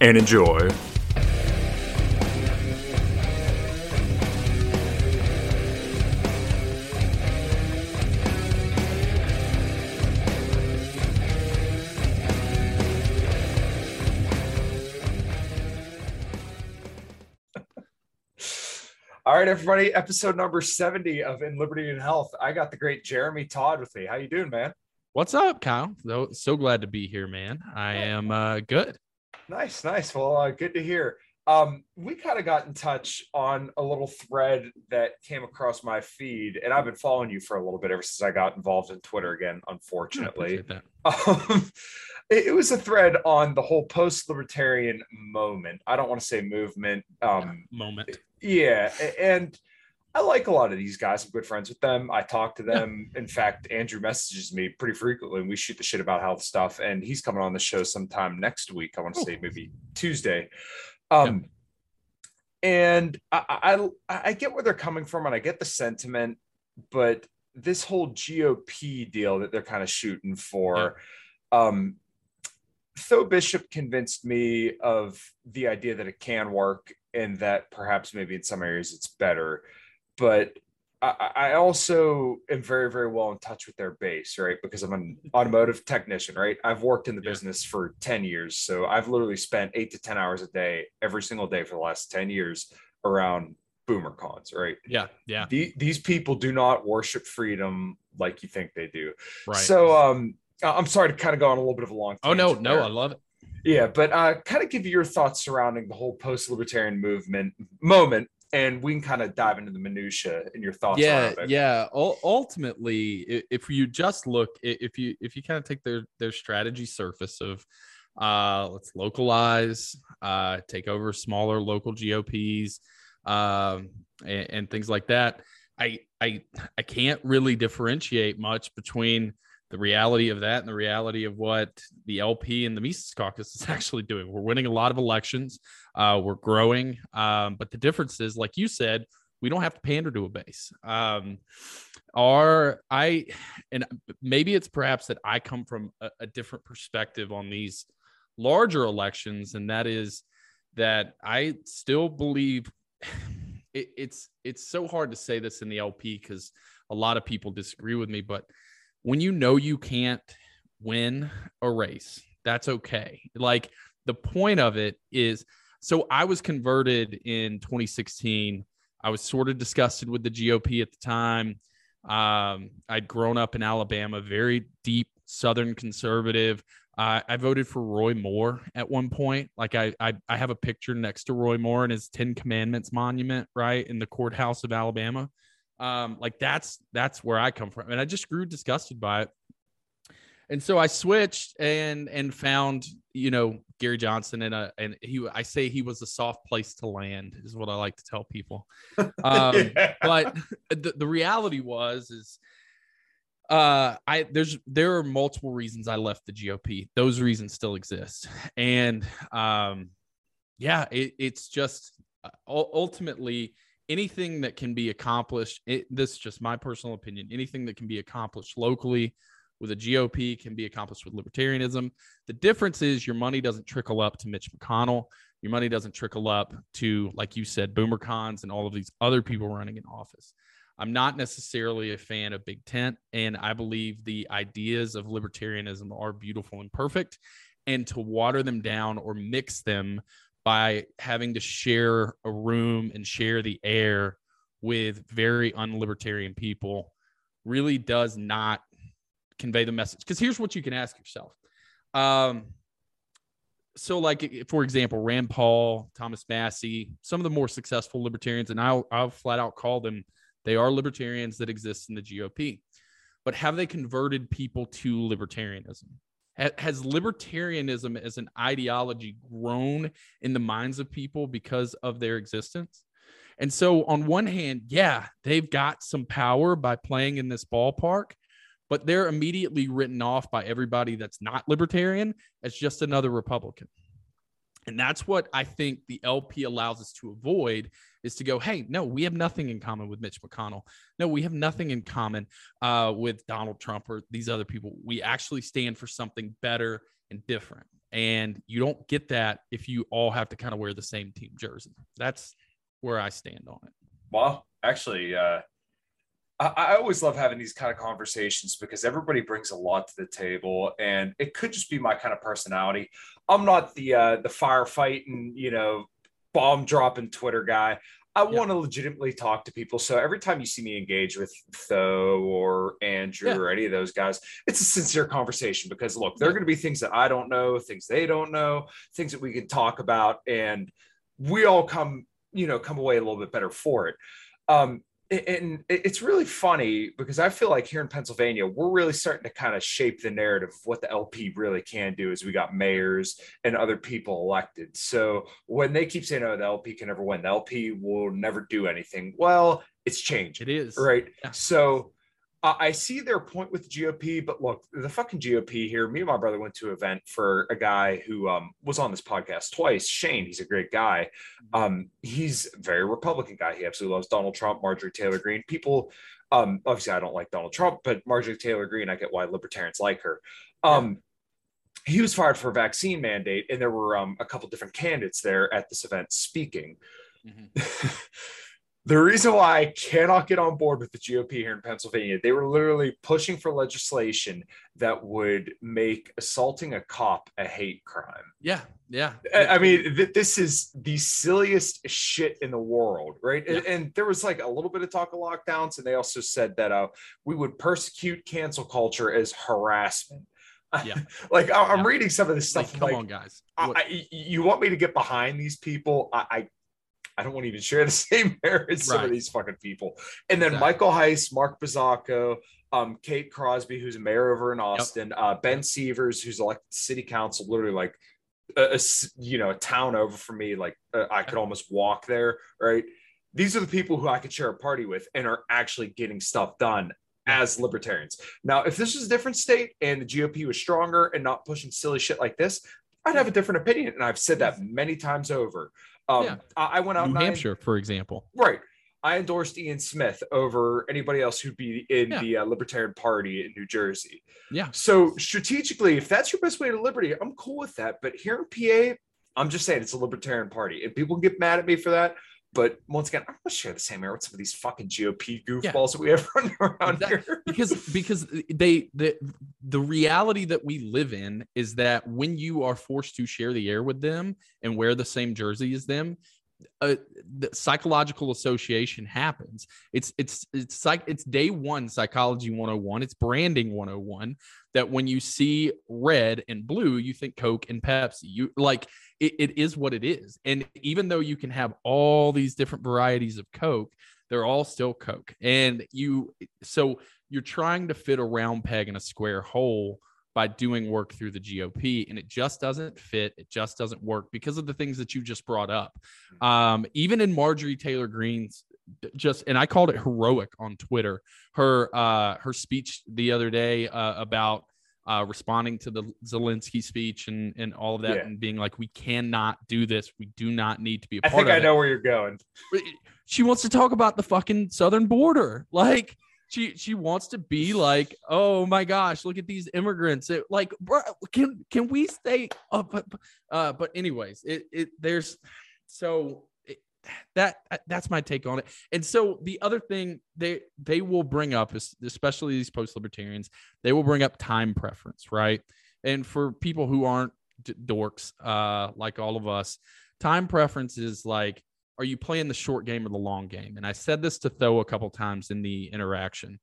and enjoy. All right, everybody. Episode number 70 of In Liberty and Health. I got the great Jeremy Todd with me. How you doing, man? What's up, Kyle? So, so glad to be here, man. I am uh, good. Nice, nice. Well, uh, good to hear. Um, we kind of got in touch on a little thread that came across my feed, and I've been following you for a little bit ever since I got involved in Twitter again. Unfortunately, um, it, it, was a thread on the whole post-libertarian moment. I don't want to say movement. Um, moment. Yeah, and I like a lot of these guys. I'm good friends with them. I talk to them. Yeah. In fact, Andrew messages me pretty frequently and we shoot the shit about health stuff. And he's coming on the show sometime next week. I want to oh. say maybe Tuesday. Um, yeah. and I, I I get where they're coming from and I get the sentiment, but this whole GOP deal that they're kind of shooting for, yeah. um, Tho Bishop convinced me of the idea that it can work and that perhaps maybe in some areas it's better but I, I also am very, very well in touch with their base, right? Because I'm an automotive technician, right? I've worked in the yeah. business for 10 years. So I've literally spent eight to 10 hours a day every single day for the last 10 years around boomer cons, right? Yeah. Yeah. The, these people do not worship freedom like you think they do. Right. So um I'm sorry to kind of go on a little bit of a long Oh no, no, there. I love it. Yeah, but uh kind of give you your thoughts surrounding the whole post-libertarian movement moment and we can kind of dive into the minutia and your thoughts yeah yeah. U- ultimately if you just look if you if you kind of take their their strategy surface of uh let's localize uh take over smaller local gops um and, and things like that i i i can't really differentiate much between the reality of that and the reality of what the LP and the Mises Caucus is actually doing. We're winning a lot of elections. Uh, we're growing. Um, but the difference is, like you said, we don't have to pander to a base. Um, our I and maybe it's perhaps that I come from a, a different perspective on these larger elections, and that is that I still believe it, it's it's so hard to say this in the LP because a lot of people disagree with me, but when you know you can't win a race, that's okay. Like the point of it is so I was converted in 2016. I was sort of disgusted with the GOP at the time. Um, I'd grown up in Alabama, very deep Southern conservative. Uh, I voted for Roy Moore at one point. Like I, I, I have a picture next to Roy Moore and his Ten Commandments monument, right in the courthouse of Alabama. Um, like that's that's where I come from, and I just grew disgusted by it. And so I switched and and found you know Gary Johnson and a and he I say he was a soft place to land is what I like to tell people. Um, yeah. But the, the reality was is uh i there's there are multiple reasons i left the gop those reasons still exist and um yeah it, it's just uh, ultimately anything that can be accomplished, it, this is just my personal opinion, anything that can be accomplished locally with a GOP can be accomplished with libertarianism. The difference is your money doesn't trickle up to Mitch McConnell. Your money doesn't trickle up to, like you said, boomer cons and all of these other people running in office. I'm not necessarily a fan of Big Tent, and I believe the ideas of libertarianism are beautiful and perfect. And to water them down or mix them by having to share a room and share the air with very unlibertarian people really does not convey the message. Because here's what you can ask yourself. Um, so, like for example, Rand Paul, Thomas Massie, some of the more successful libertarians, and I'll, I'll flat out call them they are libertarians that exist in the GOP. But have they converted people to libertarianism? Has libertarianism as an ideology grown in the minds of people because of their existence? And so, on one hand, yeah, they've got some power by playing in this ballpark, but they're immediately written off by everybody that's not libertarian as just another Republican. And that's what I think the LP allows us to avoid is to go, hey, no, we have nothing in common with Mitch McConnell. No, we have nothing in common uh, with Donald Trump or these other people. We actually stand for something better and different. And you don't get that if you all have to kind of wear the same team jersey. That's where I stand on it. Well, actually, uh, I, I always love having these kind of conversations because everybody brings a lot to the table, and it could just be my kind of personality. I'm not the uh, the firefighting, you know, bomb dropping Twitter guy. I yeah. want to legitimately talk to people. So every time you see me engage with Tho or Andrew yeah. or any of those guys, it's a sincere conversation because look, there are going to be things that I don't know, things they don't know, things that we can talk about, and we all come, you know, come away a little bit better for it. Um, and it's really funny because I feel like here in Pennsylvania, we're really starting to kind of shape the narrative of what the LP really can do as we got mayors and other people elected. So when they keep saying, oh, the LP can never win, the LP will never do anything. Well, it's changed. It is. Right. Yeah. So I see their point with the GOP, but look, the fucking GOP here. Me and my brother went to an event for a guy who um, was on this podcast twice. Shane, he's a great guy. Mm-hmm. Um, he's a very Republican guy. He absolutely loves Donald Trump, Marjorie Taylor Greene. People, um, obviously, I don't like Donald Trump, but Marjorie Taylor Greene, I get why libertarians like her. Um, yeah. He was fired for a vaccine mandate, and there were um, a couple different candidates there at this event speaking. Mm-hmm. the reason why I cannot get on board with the GOP here in Pennsylvania, they were literally pushing for legislation that would make assaulting a cop a hate crime. Yeah, yeah. I, mean, th- this is the silliest shit in the world, right? Yeah. And, and, there was like a little bit of talk of lockdowns, and they also said that uh, we would persecute cancel culture as harassment. Yeah. like I, am yeah. reading some of this stuff. Like, come like, on, guys. I, you want me to get behind these people? I, I don't want to even share the same air as some of these fucking people. And then exactly. Michael Heiss, Mark Buzzacco, um, Kate Crosby, who's a mayor over in Austin, yep. uh, Ben Sievers, who's elected city council, literally like a, a you know a town over from me. Like uh, I could almost walk there. Right. These are the people who I could share a party with and are actually getting stuff done as libertarians. Now, if this was a different state and the GOP was stronger and not pushing silly shit like this, I'd have a different opinion. And I've said that many times over. Um, yeah. I, I, went out in New Hampshire, for example. Right. I endorsed Ian Smith over anybody else who'd be in yeah. the uh, Libertarian Party in New Jersey. Yeah. So strategically, if that's your best way to liberty, I'm cool with that. But here in PA, I'm just saying it's a Libertarian Party, and people get mad at me for that. But once again, I'm gonna share the same air with some of these fucking GOP goofballs yeah. that we have running around here. because because they the the reality that we live in is that when you are forced to share the air with them and wear the same jersey as them, uh, the psychological association happens. It's it's it's like it's day one psychology 101. It's branding 101 that when you see red and blue, you think Coke and Pepsi. You like it, it is what it is. And even though you can have all these different varieties of Coke, they're all still Coke. And you so you're trying to fit a round peg in a square hole by doing work through the GOP, and it just doesn't fit. It just doesn't work because of the things that you just brought up. Mm-hmm. Um, even in Marjorie Taylor Greene's just and I called it heroic on Twitter. Her uh, her speech the other day uh, about uh, responding to the Zelensky speech and and all of that, yeah. and being like, "We cannot do this. We do not need to be a part I think I know where you're going. She wants to talk about the fucking southern border, like she she wants to be like, oh my gosh, look at these immigrants. It, like, bro, can can we stay up? Uh, but anyways, it it there's so it, that that's my take on it. And so the other thing they they will bring up is especially these post libertarians, they will bring up time preference, right? And for people who aren't d- dorks uh, like all of us, time preference is like are you playing the short game or the long game? And I said this to Tho a couple times in the interaction.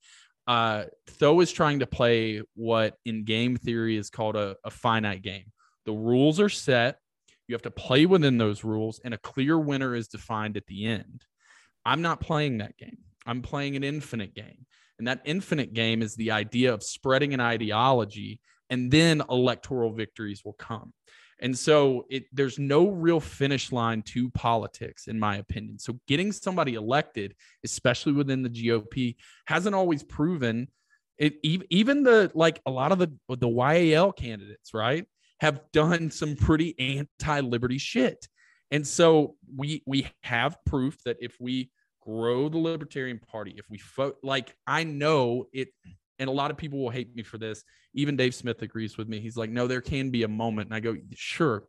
Uh, Tho is trying to play what in game theory is called a, a finite game. The rules are set. You have to play within those rules, and a clear winner is defined at the end. I'm not playing that game. I'm playing an infinite game. And that infinite game is the idea of spreading an ideology and then electoral victories will come. And so it there's no real finish line to politics, in my opinion. So getting somebody elected, especially within the GOP, hasn't always proven it. Even the like a lot of the the YAL candidates, right, have done some pretty anti-liberty shit. And so we we have proof that if we grow the Libertarian Party, if we vote, like I know it and a lot of people will hate me for this. Even Dave Smith agrees with me. He's like, no, there can be a moment. And I go, sure,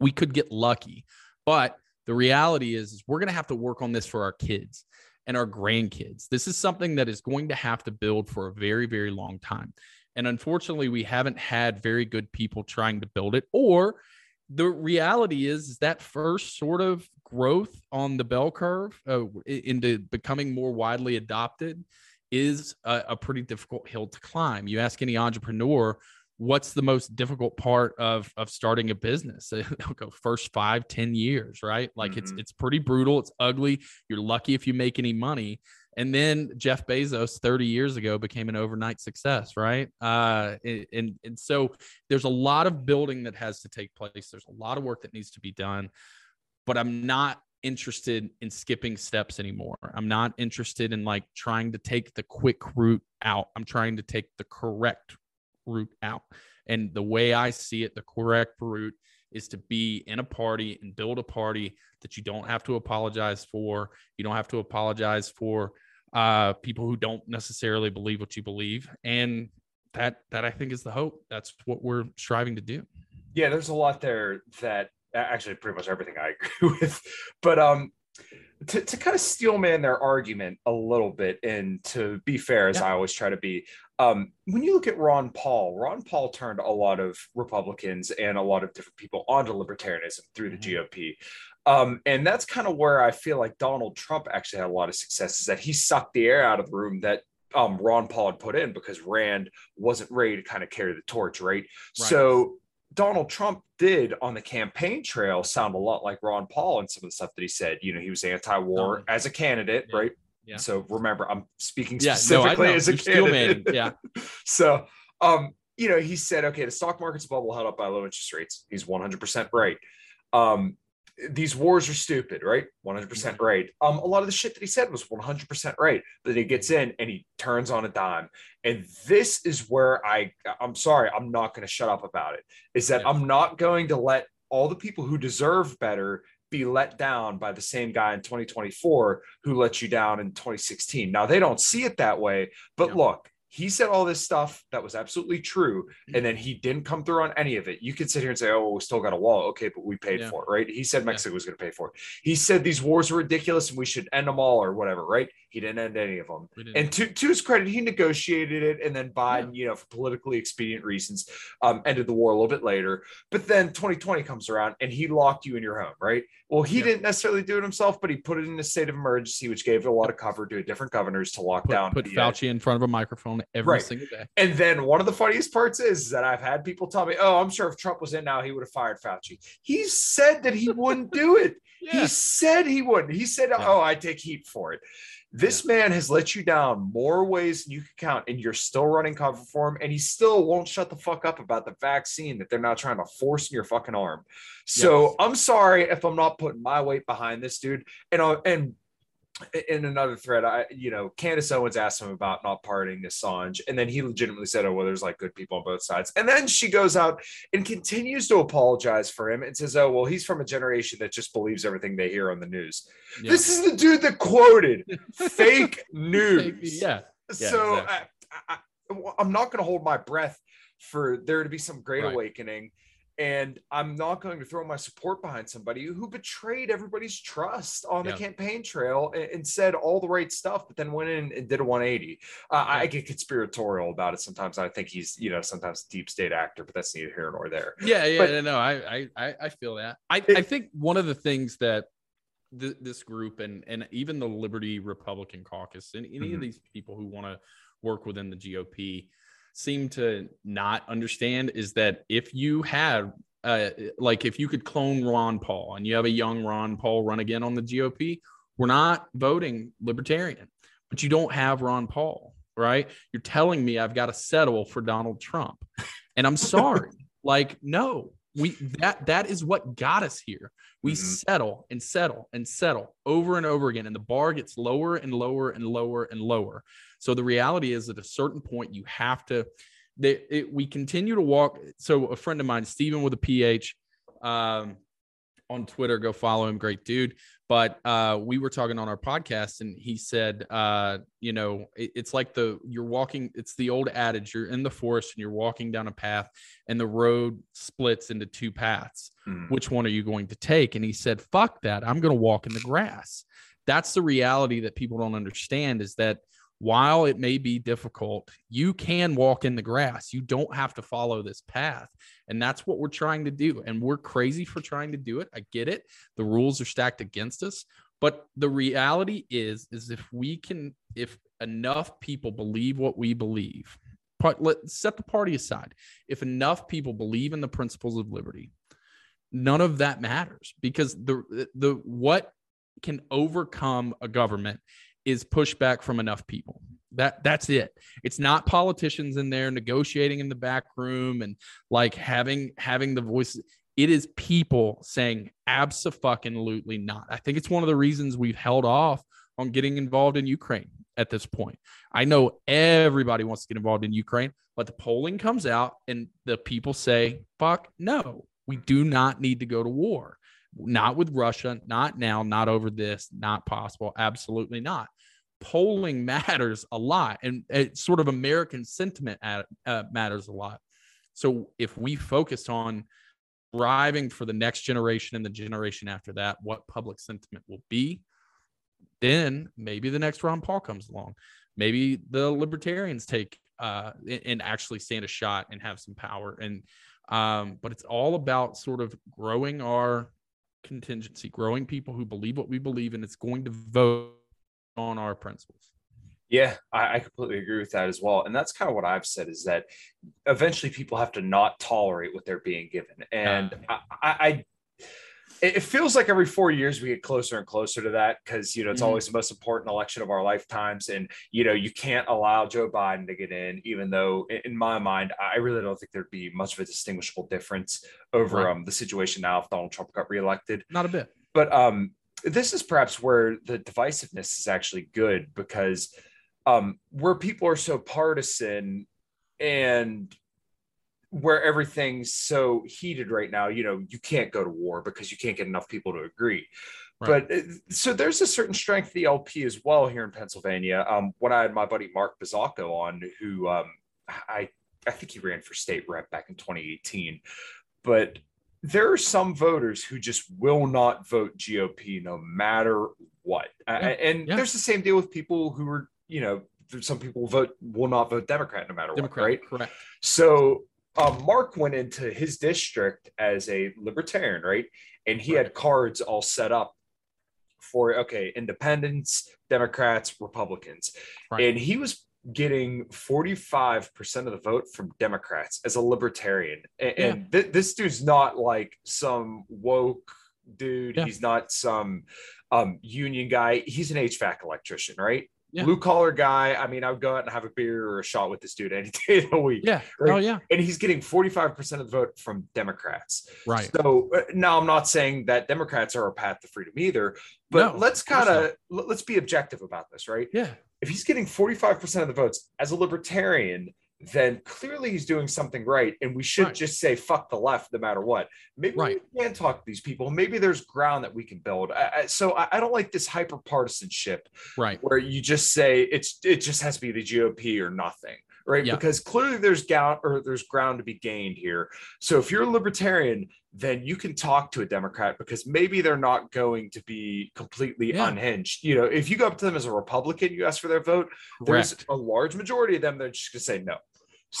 we could get lucky. But the reality is, is we're going to have to work on this for our kids and our grandkids. This is something that is going to have to build for a very, very long time. And unfortunately, we haven't had very good people trying to build it. Or the reality is, is that first sort of growth on the bell curve uh, into becoming more widely adopted is a, a pretty difficult hill to climb. You ask any entrepreneur, what's the most difficult part of of starting a business they'll go first five ten years right like mm-hmm. it's it's pretty brutal it's ugly you're lucky if you make any money and then jeff bezos 30 years ago became an overnight success right uh and and so there's a lot of building that has to take place there's a lot of work that needs to be done but i'm not interested in skipping steps anymore. I'm not interested in like trying to take the quick route out. I'm trying to take the correct route out. And the way I see it, the correct route is to be in a party and build a party that you don't have to apologize for. You don't have to apologize for uh, people who don't necessarily believe what you believe. And that that I think is the hope. That's what we're striving to do. Yeah, there's a lot there that actually pretty much everything I agree with. But um, to, to kind of steelman their argument a little bit, and to be fair, as yeah. I always try to be, um, when you look at Ron Paul, Ron Paul turned a lot of Republicans and a lot of different people onto libertarianism through the mm-hmm. GOP. Um, and that's kind of where I feel like Donald Trump actually had a lot of success is that he sucked the air out of the room that um, Ron Paul had put in because Rand wasn't ready to kind of carry the torch, right? right. So Donald Trump did on the campaign trail sound a lot like Ron Paul and some of the stuff that he said. You know, he was anti-war as a candidate, yeah. right? Yeah. So remember, I'm speaking specifically yeah, no, as a candidate. Yeah. so, um, you know, he said, okay, the stock market's bubble held up by low interest rates. He's 100% right. Um, these wars are stupid, right? 100% right. Um, a lot of the shit that he said was 100% right. But he gets in and he turns on a dime. And this is where I, I'm sorry, I'm not going to shut up about it. Is that I'm not going to let all the people who deserve better be let down by the same guy in 2024 who let you down in 2016. Now they don't see it that way, but yeah. look, he said all this stuff that was absolutely true, mm-hmm. and then he didn't come through on any of it. You could sit here and say, "Oh, we still got a wall." Okay, but we paid yeah. for it, right? He said Mexico yeah. was going to pay for it. He said these wars were ridiculous and we should end them all or whatever, right? He didn't end any of them. And to, to his credit, he negotiated it, and then Biden, yeah. you know, for politically expedient reasons, um, ended the war a little bit later. But then 2020 comes around, and he locked you in your home, right? Well, he didn't necessarily do it himself, but he put it in a state of emergency, which gave a lot of cover to different governors to lock put, down. Put Fauci in front of a microphone every right. single day. And then one of the funniest parts is that I've had people tell me, "Oh, I'm sure if Trump was in now, he would have fired Fauci." He said that he wouldn't do it. yeah. He said he wouldn't. He said, yeah. "Oh, I take heat for it." This yeah. man has let you down more ways than you can count, and you're still running cover for him, and he still won't shut the fuck up about the vaccine that they're now trying to force in your fucking arm. So yes. I'm sorry if I'm not putting my weight behind this dude. And uh, and in another thread, I you know Candace Owens asked him about not pardoning Assange, and then he legitimately said, "Oh well, there's like good people on both sides." And then she goes out and continues to apologize for him and says, "Oh well, he's from a generation that just believes everything they hear on the news." Yeah. This is the dude that quoted fake news. yeah. yeah. So exactly. I, I, I'm not going to hold my breath for there to be some great right. awakening and I'm not going to throw my support behind somebody who betrayed everybody's trust on the yeah. campaign trail and, and, said all the right stuff, but then went in and did a 180. Uh. I get conspiratorial about it sometimes. I think he's, you know, sometimes deep state actor, but that's neither here nor there. Yeah, yeah, but, no, I, I, I feel that. I, it, I think one of the things that th- this group and and even the Liberty Republican Caucus and any mm-hmm. of these people who want to work within the GOP seem to not understand is that if you had uh, like if you could clone Ron Paul and you have a young Ron Paul run again on the GOP, we're not voting libertarian, but you don't have Ron Paul, right? You're telling me I've got to settle for Donald Trump. And I'm sorry. like, no, we that that is what got us here. We mm-hmm. settle and settle and settle over and over again. And the bar gets lower and lower and lower and lower. So the reality is at a certain point, you have to they, it, we continue to walk. So a friend of mine, Stephen with a PH, um, on Twitter, go follow him. Great dude. But uh, we were talking on our podcast, and he said, uh, you know, it, it's like the you're walking. It's the old adage: you're in the forest and you're walking down a path, and the road splits into two paths. Mm. Which one are you going to take? And he said, "Fuck that! I'm going to walk in the grass." That's the reality that people don't understand. Is that while it may be difficult, you can walk in the grass. You don't have to follow this path. And that's what we're trying to do. And we're crazy for trying to do it. I get it. The rules are stacked against us. But the reality is, is if we can, if enough people believe what we believe, let set the party aside. If enough people believe in the principles of liberty, none of that matters because the the what can overcome a government is pushback from enough people. That that's it. It's not politicians in there negotiating in the back room and like having having the voices. It is people saying absolutely not. I think it's one of the reasons we've held off on getting involved in Ukraine at this point. I know everybody wants to get involved in Ukraine, but the polling comes out and the people say, fuck no, we do not need to go to war not with Russia, not now, not over this, not possible, absolutely not. Polling matters a lot, and it's sort of American sentiment at, uh, matters a lot. So if we focus on driving for the next generation and the generation after that, what public sentiment will be, then maybe the next Ron Paul comes along. Maybe the libertarians take uh, and actually stand a shot and have some power. And um, but it's all about sort of growing our contingency, growing people who believe what we believe, and it's going to vote on our principles. Yeah, I, I, completely agree with that as well. And that's kind of what I've said is that eventually people have to not tolerate what they're being given. And uh, I, I, it feels like every four years we get closer and closer to that because you know it's mm-hmm. always the most important election of our lifetimes and you know you can't allow joe biden to get in even though in my mind i really don't think there'd be much of a distinguishable difference over right. um, the situation now if donald trump got reelected not a bit but um, this is perhaps where the divisiveness is actually good because um, where people are so partisan and where everything's so heated right now, you know, you can't go to war because you can't get enough people to agree. Right. But uh, so there's a certain strength of the LP as well here in Pennsylvania. Um, when I had my buddy Mark Bazzacco on, who um, I I think he ran for state rep back in 2018, but there are some voters who just will not vote GOP no matter what. Yeah. and yeah. there's the same deal with people who are, you know, some people vote will not vote Democrat no matter Democrat, what, right? Correct. So um, Mark went into his district as a libertarian, right? And he right. had cards all set up for okay, independents, Democrats, Republicans, right. and he was getting 45% of the vote from Democrats as a libertarian. And, yeah. and th- this dude's not like some woke dude. Yeah. He's not some um, union guy. He's an HVAC electrician, right? Yeah. blue collar guy. I mean, I would go out and have a beer or a shot with this dude any day of the week. Yeah. Right? Oh, yeah. And he's getting 45% of the vote from Democrats. Right. So uh, now I'm not saying that Democrats are a path to freedom either, but no, let's kind of let's be objective about this, right? Yeah. If he's getting 45% of the votes as a libertarian, then clearly he's doing something right. And we should right. just say, fuck the left no matter what. Maybe right. we can talk to these people. Maybe there's ground that we can build. I, I, so I, I, don't like this hyper partisanship, right? Where you just say it's it just has to be the GOP or nothing right? Yeah. Because clearly there's ground or there's ground to be gained here. So if you're a libertarian, then you can talk to a Democrat because maybe they're not going to be completely yeah. unhinged. You know, if you go up to them as a Republican, you ask for their vote, Correct. there's a large majority of them that are just gonna say no.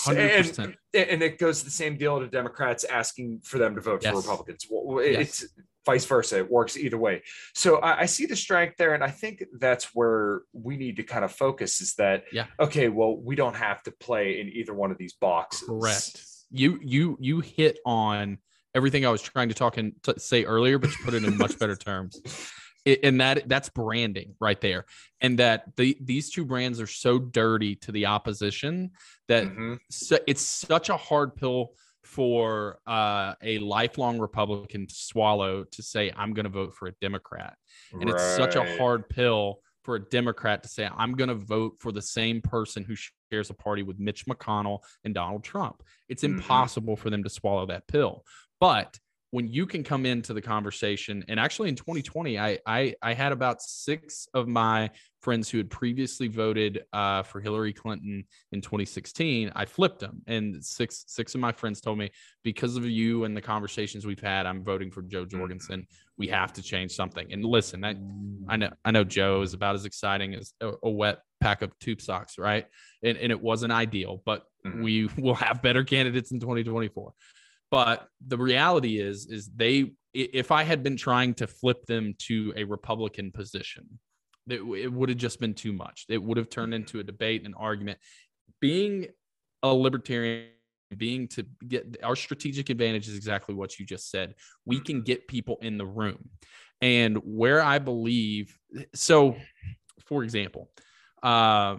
And, and, it goes the same deal to Democrats asking for them to vote yes. for Republicans. It's yes. vice versa. It works either way. So I, I, see the strength there, and I think that's where we need to kind of focus. Is that yeah? Okay, well, we don't have to play in either one of these boxes. Correct. You you you hit on everything I was trying to talk and t- say earlier, but you put it in much better terms. and that that's branding right there and that the these two brands are so dirty to the opposition that mm-hmm. so, it's such a hard pill for uh, a lifelong republican to swallow to say i'm going to vote for a democrat and right. it's such a hard pill for a democrat to say i'm going to vote for the same person who shares a party with mitch mcconnell and donald trump it's mm-hmm. impossible for them to swallow that pill but when you can come into the conversation and actually in 2020 i i, I had about six of my friends who had previously voted uh, for hillary clinton in 2016 i flipped them and six six of my friends told me because of you and the conversations we've had i'm voting for jo jorgensen. We have to change something. And listen i i know i know jo is about as exciting as a, a wet pack of tube socks right? And, and it wasn't ideal but mm-hmm. we will have better candidates in 2024 but the reality is, is they, if I had been trying to flip them to a Republican position, it, it would have just been too much. It would have turned into a debate, an argument. Being a libertarian, being to get our strategic advantage is exactly what you just said. We can get people in the room. And where I believe, so for example, uh,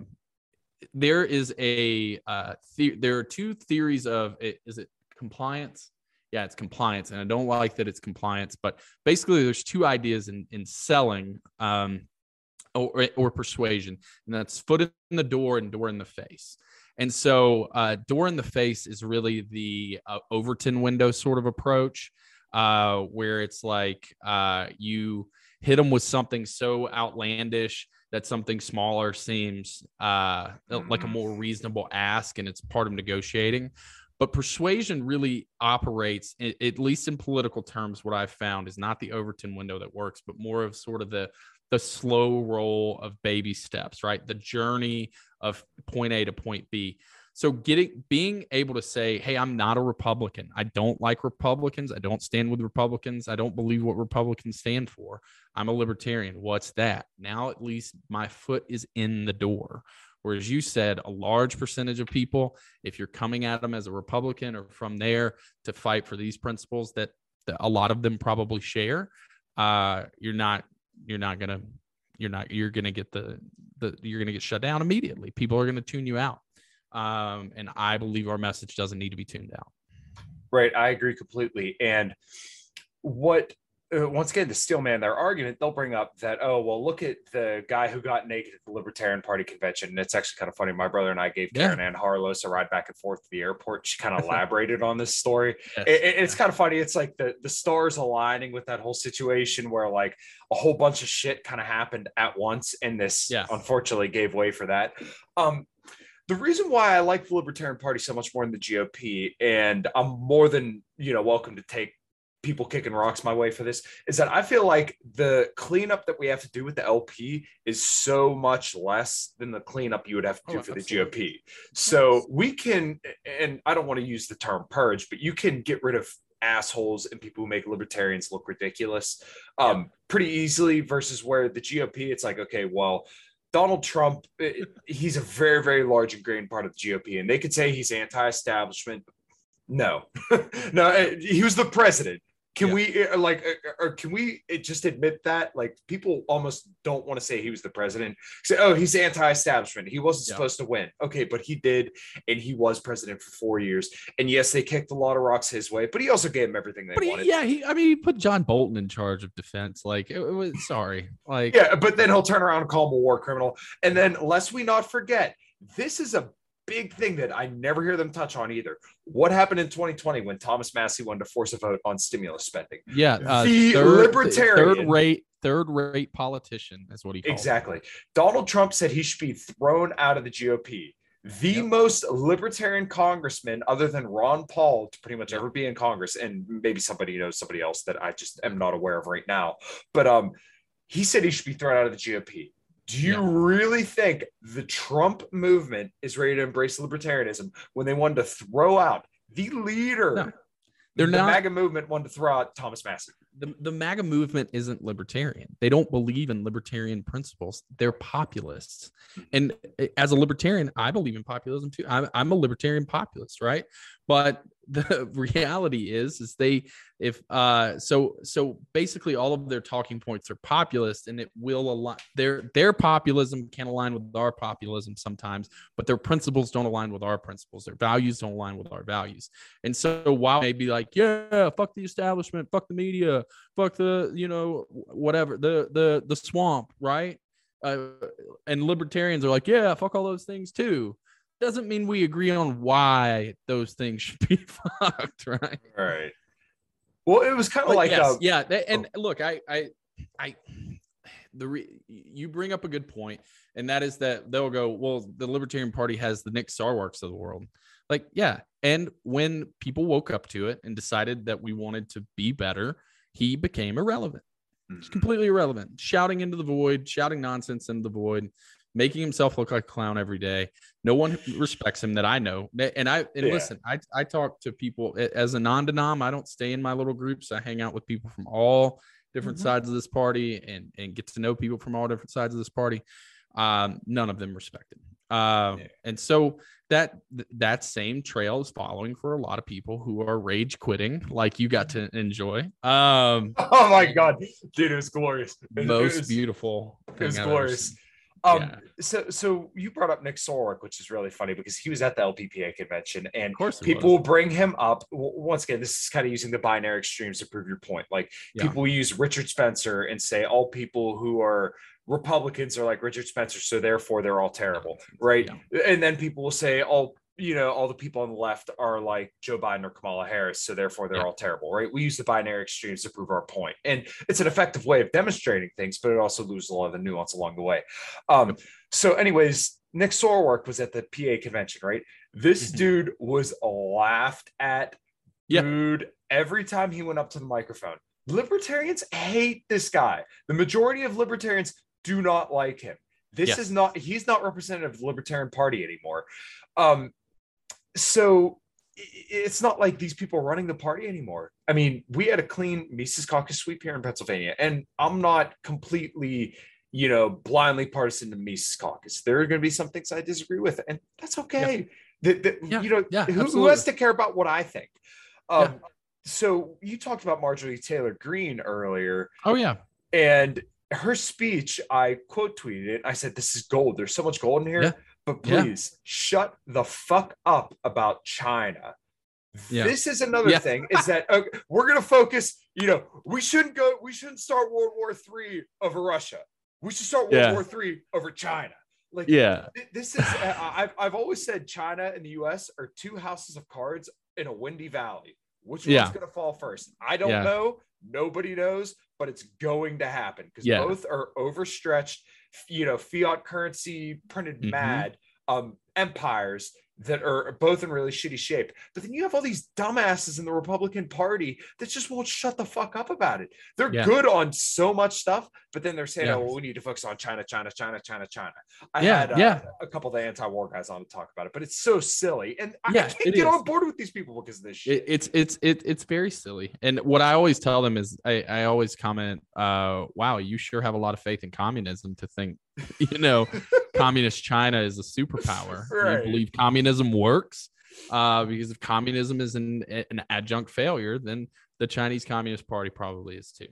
there is a uh, the- there are two theories of is it compliance. Yeah it's compliance and i don't like that it's compliance but basically there's two ideas in in selling um or, or persuasion and that's foot in the door and door in the face. And so uh, door in the face is really the uh, overton window sort of approach uh, where it's like uh, you hit them with something so outlandish that something smaller seems uh, like a mm-hmm. more reasonable ask and it's part of negotiating but persuasion really operates, at least in political terms, what I've found is not the Overton window that works, but more of sort of the the slow roll of baby steps, right? The journey of point A to point B. So getting being able to say, "Hey, I'm not a Republican. I don't like Republicans. I don't stand with Republicans. I don't believe what Republicans stand for. I'm a libertarian. What's that?" Now at least my foot is in the door. Whereas you said a large percentage of people, if you're coming at them as a Republican or from there to fight for these principles that, that a lot of them probably share, uh, you're not you're not gonna you're not you're gonna get the the you're gonna get shut down immediately. People are gonna tune you out. Um, and I believe our message doesn't need to be tuned out. Right, I agree completely. And what once again, to steelman their argument, they'll bring up that, oh, well, look at the guy who got naked at the Libertarian Party convention. And it's actually kind of funny. My brother and I gave yeah. Caryn Ann Harlos a ride back and forth to the airport. She kind of elaborated on this story. Yes. It, it, it's kind of funny. It's like the, the stars aligning with that whole situation where like a whole bunch of shit kind of happened at once. And this yeah. unfortunately gave way for that. Um, the reason why I like the Libertarian Party so much more than the GOP, and I'm more than you know welcome to take people kicking rocks my way for this is that I feel like the cleanup that we have to do with the LP is so much less than the cleanup you would have to do oh, for absolutely. the GOP. So we can, and I don't want to use the term purge, but you can get rid of assholes and people who make libertarians look ridiculous um, yeah. pretty easily versus where the GOP, it's like, okay, well, Donald Trump, he's a very, very large and grain part of the GOP, and they could say he's anti establishment. No, no, eh, he was the president. Can yeah. we uh, like, uh, uh, or can we just admit that? Like, people almost don't want to say he was the president. Say, oh, he's anti-establishment. He wasn't yeah. supposed to win. Okay, but he did, and he was president for four years. And yes, they kicked a lot of rocks his way, but he also gave them everything they but wanted. Yeah, he. I mean, he put John Bolton in charge of defense. Like, it, it was sorry. Like, yeah, but then he'll turn around and call him a war criminal. And then, lest we not forget, this is a big thing that I never hear them touch on either. What happened in 2020 when Thomas Massie wanted to force a vote on stimulus spending? Yeah, uh, the third, libertarian third rate third rate politician is what he exactly. It. Donald Trump said he should be thrown out of the GOP. The yep. most libertarian congressman, other than Ron Paul, to pretty much ever be in Congress, and maybe somebody knows somebody else that I just am not aware of right now. But um, he said he should be thrown out of the GOP. Do you yeah. really think the Trump movement is ready to embrace libertarianism when they wanted to throw out the leader? No, they're not the not. MAGA movement wanted to throw out Thomas Massie. The, the MAGA movement isn't libertarian. They don't believe in libertarian principles. They're populists. And eh, as a libertarian, I believe in populism too. I'm, I'm a libertarian populist, right? But the reality is is they if uh so so basically all of their talking points are populist and it will align their their populism can align with our populism sometimes but their principles don't align with our principles their values don't align with our values and so while maybe like yeah fuck the establishment fuck the media fuck the you know whatever the the the swamp right uh, and libertarians are like yeah fuck all those things too doesn't mean we agree on why those things should be fucked, right? Right. Well, it was kind of like yes, uh, yeah, they- and look, I, I, I, the re, you bring up a good point, and that is that they'll go, well, the Libertarian Party has the Nick Sarwarks of the world, like, yeah, and when people woke up to it and decided that we wanted to be better, he became irrelevant. It's Mhm. completely irrelevant, shouting into the void, shouting nonsense into the void, making himself look like a clown every day. No one respects him that I know. And I and Yeah. listen, I I talk to people as a non-denom. I don't stay in my little groups. I hang out with people from all different Mhm. sides of this party and and get to know people from all different sides of this party. Um, none of them respected. Uh, Yeah. and so that that same trail is following for a lot of people who are rage quitting, like you got to enjoy. Um, Oh my god, dude, it was glorious. It- it most was- beautiful. It was glorious. Um, Yeah. so so you brought up Nick Sarwark, which is really funny because he was at the LPPA convention, and Of course, people was. will bring him up. Once again, this is kind of using the binary extremes to prove your point. Like Yeah. people use Richard Spencer and say all people who are Republicans are like Richard Spencer, so therefore they're all terrible, right? And then people will say all you know all the people on the left are like Joe Biden or Kamala Harris, so therefore they're Yeah. all terrible, right? We use the binary extremes to prove our point, and it's an effective way of demonstrating things, but it also loses a lot of the nuance along the way. Um, so, anyways, Nick Sarwark was at the PA convention, right? This Mhm. dude was laughed at, dude, every time he went up to the microphone. Libertarians hate this guy. The majority of libertarians do not like him. This Yes. is not, he's not representative of the Libertarian Party anymore. Um, so it's not like these people are running the party anymore. I mean, we had a clean Mises caucus sweep here in Pennsylvania, and I'm not completely, you know, blindly partisan to Mises caucus. There are going to be some things I disagree with, and that's okay. The- the- Yeah, you know, yeah, who, who has to care about what I think? Um, So you talked about Marjorie Taylor Greene earlier, Oh yeah. and her speech, I quote tweeted it. I said, This is gold. There's so much gold in here, Yeah. but Yeah. please shut the fuck up about China. Yeah. This is another Yeah. thing is that uh, we're going to focus, you know, we shouldn't go, we shouldn't start World War Three over Russia. We should start World Yeah. War Three over China. Like, Yeah. th- this is, uh, I've, I've always said China and the US are two houses of cards in a windy valley. Which Yeah. one's going to fall first? I don't Yeah. know. Nobody knows, but it's going to happen because Yeah. both are overstretched, you know, fiat currency printed Mhm. mad um, empires that are both in really shitty shape. But then you have all these dumbasses in the Republican Party that just won't shut the fuck up about it. They're Yeah. good on so much stuff, but then they're saying, Yeah. "Oh, well, we need to focus on China, China, China, China, China." I Yeah, had uh, yeah. a couple of the anti-war guys on to talk about it, but it's so silly, and I, I Yeah, can't get is. on board with these people because of this shit. It, it's it's it, it's very silly. And what I always tell them is I, I always comment, uh, wow, you sure have a lot of faith in communism to think, you know, communist China is a superpower. Right. You believe communism works? Uh, because if communism is an, an adjunct failure, then the Chinese Communist Party probably is too.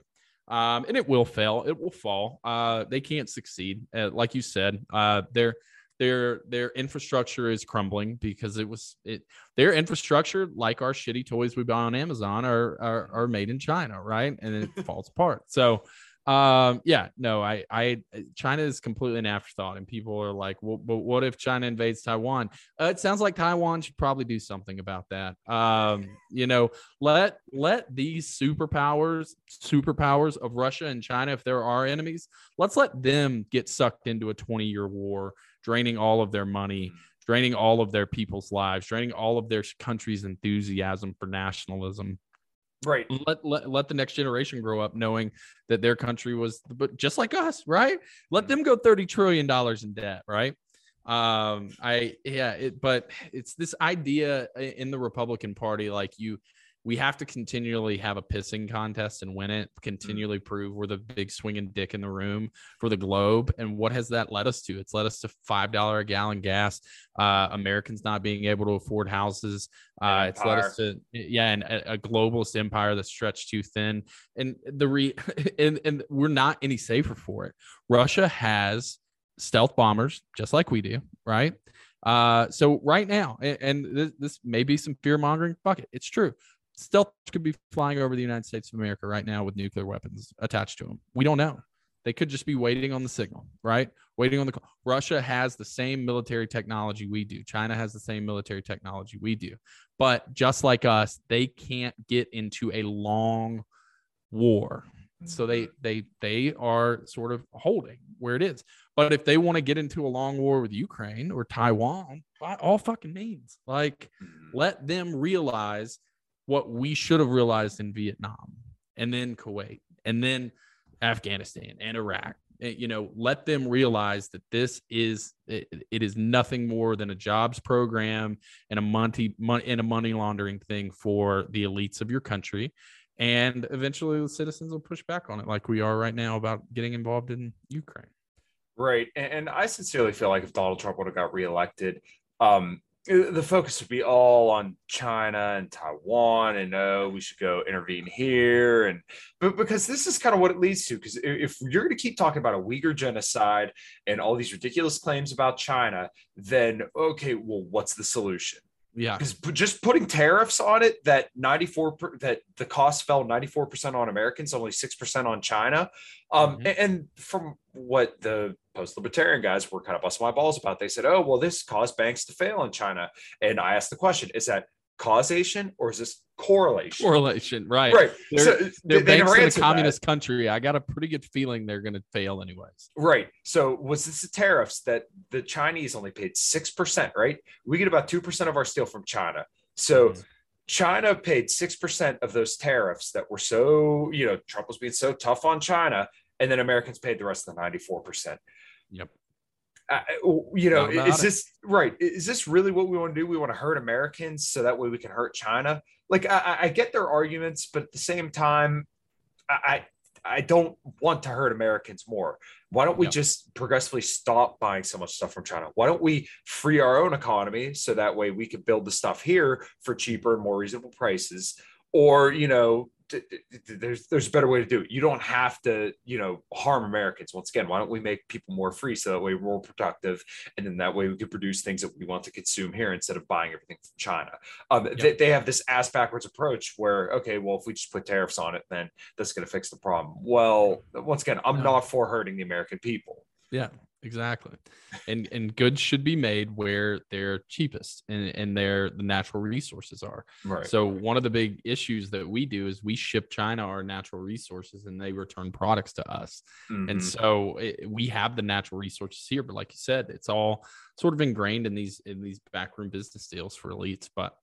Um, and it will fail. It will fall. Uh, they can't succeed. Uh, like you said, uh, their their their infrastructure is crumbling because it was it their infrastructure, like our shitty toys we buy on Amazon, are are, are made in China, right? And it falls apart. So, um, yeah, no, I I China is completely an afterthought, and people are like, well, but what if China invades Taiwan? Uh, it sounds like Taiwan should probably do something about that. Um, you know, let let these superpowers superpowers of Russia and China, if there are enemies, let's let them get sucked into a 20 year war, draining all of their money, draining all of their people's lives, draining all of their country's enthusiasm for nationalism. Right. Let, let let the next generation grow up knowing that their country was but just like us, right? Let them go 30 trillion dollars in debt, right? Um, I yeah, it, but it's this idea in the Republican Party, like you we have to continually have a pissing contest and win it, Mm. continually prove we're the big swinging dick in the room for the globe. And what has that led us to? It's led us to $5 a gallon gas, uh, Americans not being able to afford houses. Uh, it's led us to, yeah, and a, a globalist empire that's stretched too thin. And the re, and, and we're not any safer for it. Russia has stealth bombers, just like we do, right? Uh, so right now, and, and this, this may be some fear mongering. Fuck it, it's true. Stealth could be flying over the United States of America right now with nuclear weapons attached to them. We don't know. They could just be waiting on the signal, right? Waiting on the call. Russia has the same military technology we do. China has the same military technology we do. But just like us, they can't get into a long war. So they they they are sort of holding where it is. But if they want to get into a long war with Ukraine or Taiwan, by all fucking means, like Mhm. let them realize what we should have realized in Vietnam and then Kuwait and then Afghanistan and Iraq. Eh, You know, let them realize that this is it, it is nothing more than a jobs program and a money and a money laundering thing for the elites of your country. And eventually the citizens will push back on it like we are right now about getting involved in Ukraine. Right. And, and I sincerely feel like if Donald Trump would have got reelected, um, the focus would be all on China and Taiwan, and oh, we should go intervene here, and but because this is kind of what it leads to. Because if you're going to keep talking about a Uyghur genocide and all these ridiculous claims about China, then okay, well, what's the solution? Yeah. because just putting tariffs on it that 94 per, that the cost fell 94% on americans only 6% on china um Mhm. and, and from what the post libertarian guys were kind of busting my balls about they said oh well this caused banks to fail in china and i asked the question is that causation or is this correlation Correlation, right? right They're- so They're they, banks in a answered that. communist country. I got a pretty good feeling they're going to fail anyways. Right. So was this the tariffs that the Chinese only paid 6%, right? We get about 2% of our steel from China. So Mhm. China paid 6% of those tariffs that were so, you know, Trump was being so tough on China. And then Americans paid the rest of the 94%. Yep. Uh, you know, is it. this right? Is this really what we want to do? We want to hurt Americans so that way we can hurt China. Like, I, I- get their arguments, but at the same time, I, I I don't want to hurt Americans more. Why don't we Yep. just progressively stop buying so much stuff from China? Why don't we free our own economy so that way we can build the stuff here for cheaper and more reasonable prices? Or, you know, there's there's a better way to do it. You don't have to, you know, harm Americans. Once again, why don't we make people more free so that way we're more productive, and then that way we can produce things that we want to consume here instead of buying everything from China. Um, they, they have this ass backwards approach where, okay, well, if we just put tariffs on it, then that's going to fix the problem. Well, once again, I'm No. not for hurting the American people. Yeah, exactly. And and goods should be made where they're cheapest and and they're the natural resources are. Right. So one of the big issues that we do is we ship China our natural resources and they return products to us. Mm-hmm. And so it, we have the natural resources here, but like you said, it's all sort of ingrained in these in these backroom business deals for elites. But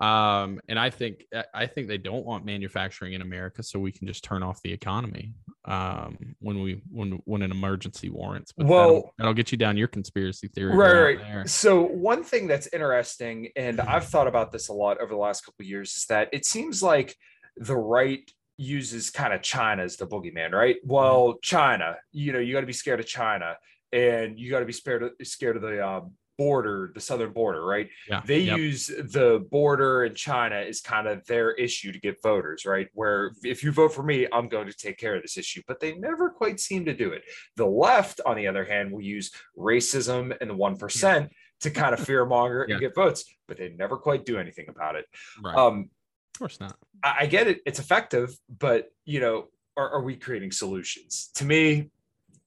um, and I think I think they don't want manufacturing in America, so we can just turn off the economy um, when we when when an emergency warrants. But Well- that'll, that'll get you down your conspiracy theory. right, right. So one thing that's interesting, and I've thought about this a lot over the last couple of years, is that it seems like the right uses kind of China as the boogeyman, right? Well, China, you know, you got to be scared of China, and you got to be scared of, scared of the uh, border, the southern border, right? Yeah, They yep. use the border in China as kind of their issue to get voters, right? Where if you vote for me, I'm going to take care of this issue, but they never quite seem to do it. The left, on the other hand, will use racism and the 1% to kind of fear monger Yeah. and get votes, but they never quite do anything about it. right. Um, of course not. I, I get it, it's effective, but you know, are, are we creating solutions? To me,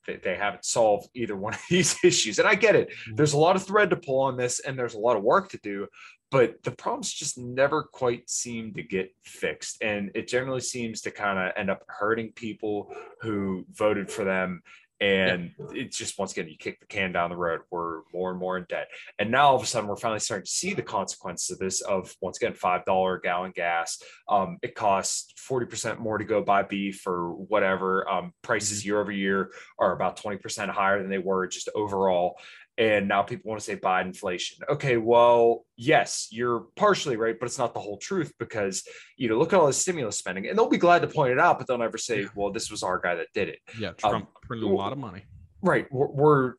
they, they haven't solved either one of these issues. And I get it. Mm-hmm. There's a lot of thread to pull on this, and there's a lot of work to do, but the problems just never quite seem to get fixed. And it generally seems to kind of end up hurting people who voted for them. And it's just once again, you kick the can down the road. We're more and more in debt. And now all of a sudden, we're finally starting to see the consequences of this. Of once again, five dollar gallon gas. Um, it costs forty percent more to go buy beef or whatever. Um, prices year over year are about twenty percent higher than they were just overall. And now people want to say Biden inflation. Okay, well, yes, you're partially right, but it's not the whole truth because you know, look at all the stimulus spending, and they'll be glad to point it out, but they'll never say, "Well, this was our guy that did it." Yeah, Trump um, printed a lot of money. Right. We're, we're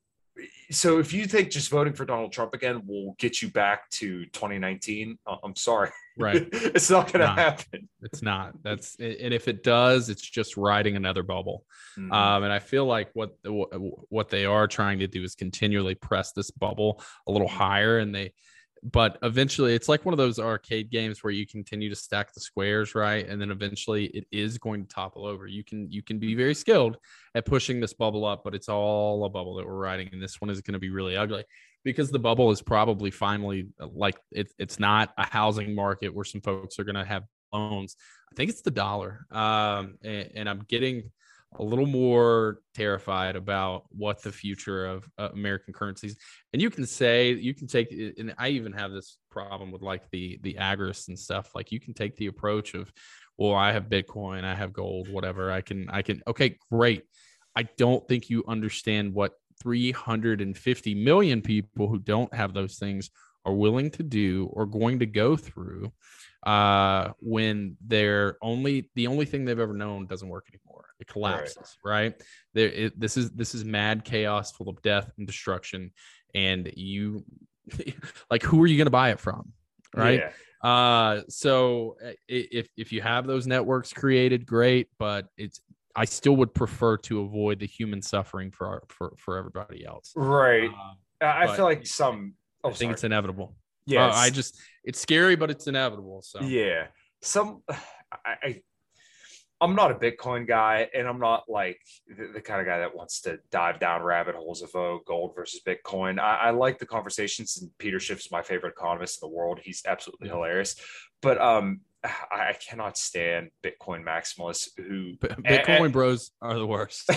so if you think just voting for Donald Trump again will get you back to 2019, I'm sorry. Right. it's not going to happen. It's not. That's and if it does, it's just riding another bubble. Mm-hmm. Um, and I feel like what what they are trying to do is continually press this bubble a little higher, and they but eventually it's like one of those arcade games where you continue to stack the squares right? And then eventually it is going to topple over. You can you can be very skilled at pushing this bubble up but it's all a bubble that we're riding and this one is going to be really ugly because the bubble is probably finally like it, it's not a housing market where some folks are going to have loans. I think it's the dollar um, and, and i'm getting a little more terrified about what the future of uh, American currencies. And you can say you can take, and I even have this problem with like the the agris and stuff. Like you can take the approach of, well, I have Bitcoin, I have gold, whatever. I can, I can. Okay, great. I don't think you understand what 350 million people who don't have those things are willing to do or going to go through uh, when they're only the only thing they've ever known doesn't work anymore. It collapses, right? right? There, it, this is this is mad chaos, full of death and destruction, and you, like, who are you going to buy it from, right? Yeah. Uh, so uh, if if you have those networks created, great, but it's I still would prefer to avoid the human suffering for our, for for everybody else. Right. Uh, I feel like some. Oh, I think sorry. it's inevitable. Yeah, uh, I just it's scary, but it's inevitable. So yeah, some I, I I'm not a Bitcoin guy, and I'm not like the, the, kind of guy that wants to dive down rabbit holes of oh, gold versus Bitcoin. I, I like the conversations, and Peter Schiff's my favorite economist in the world. He's absolutely hilarious. But um, I cannot stand Bitcoin maximalists who Bitcoin bros are the worst.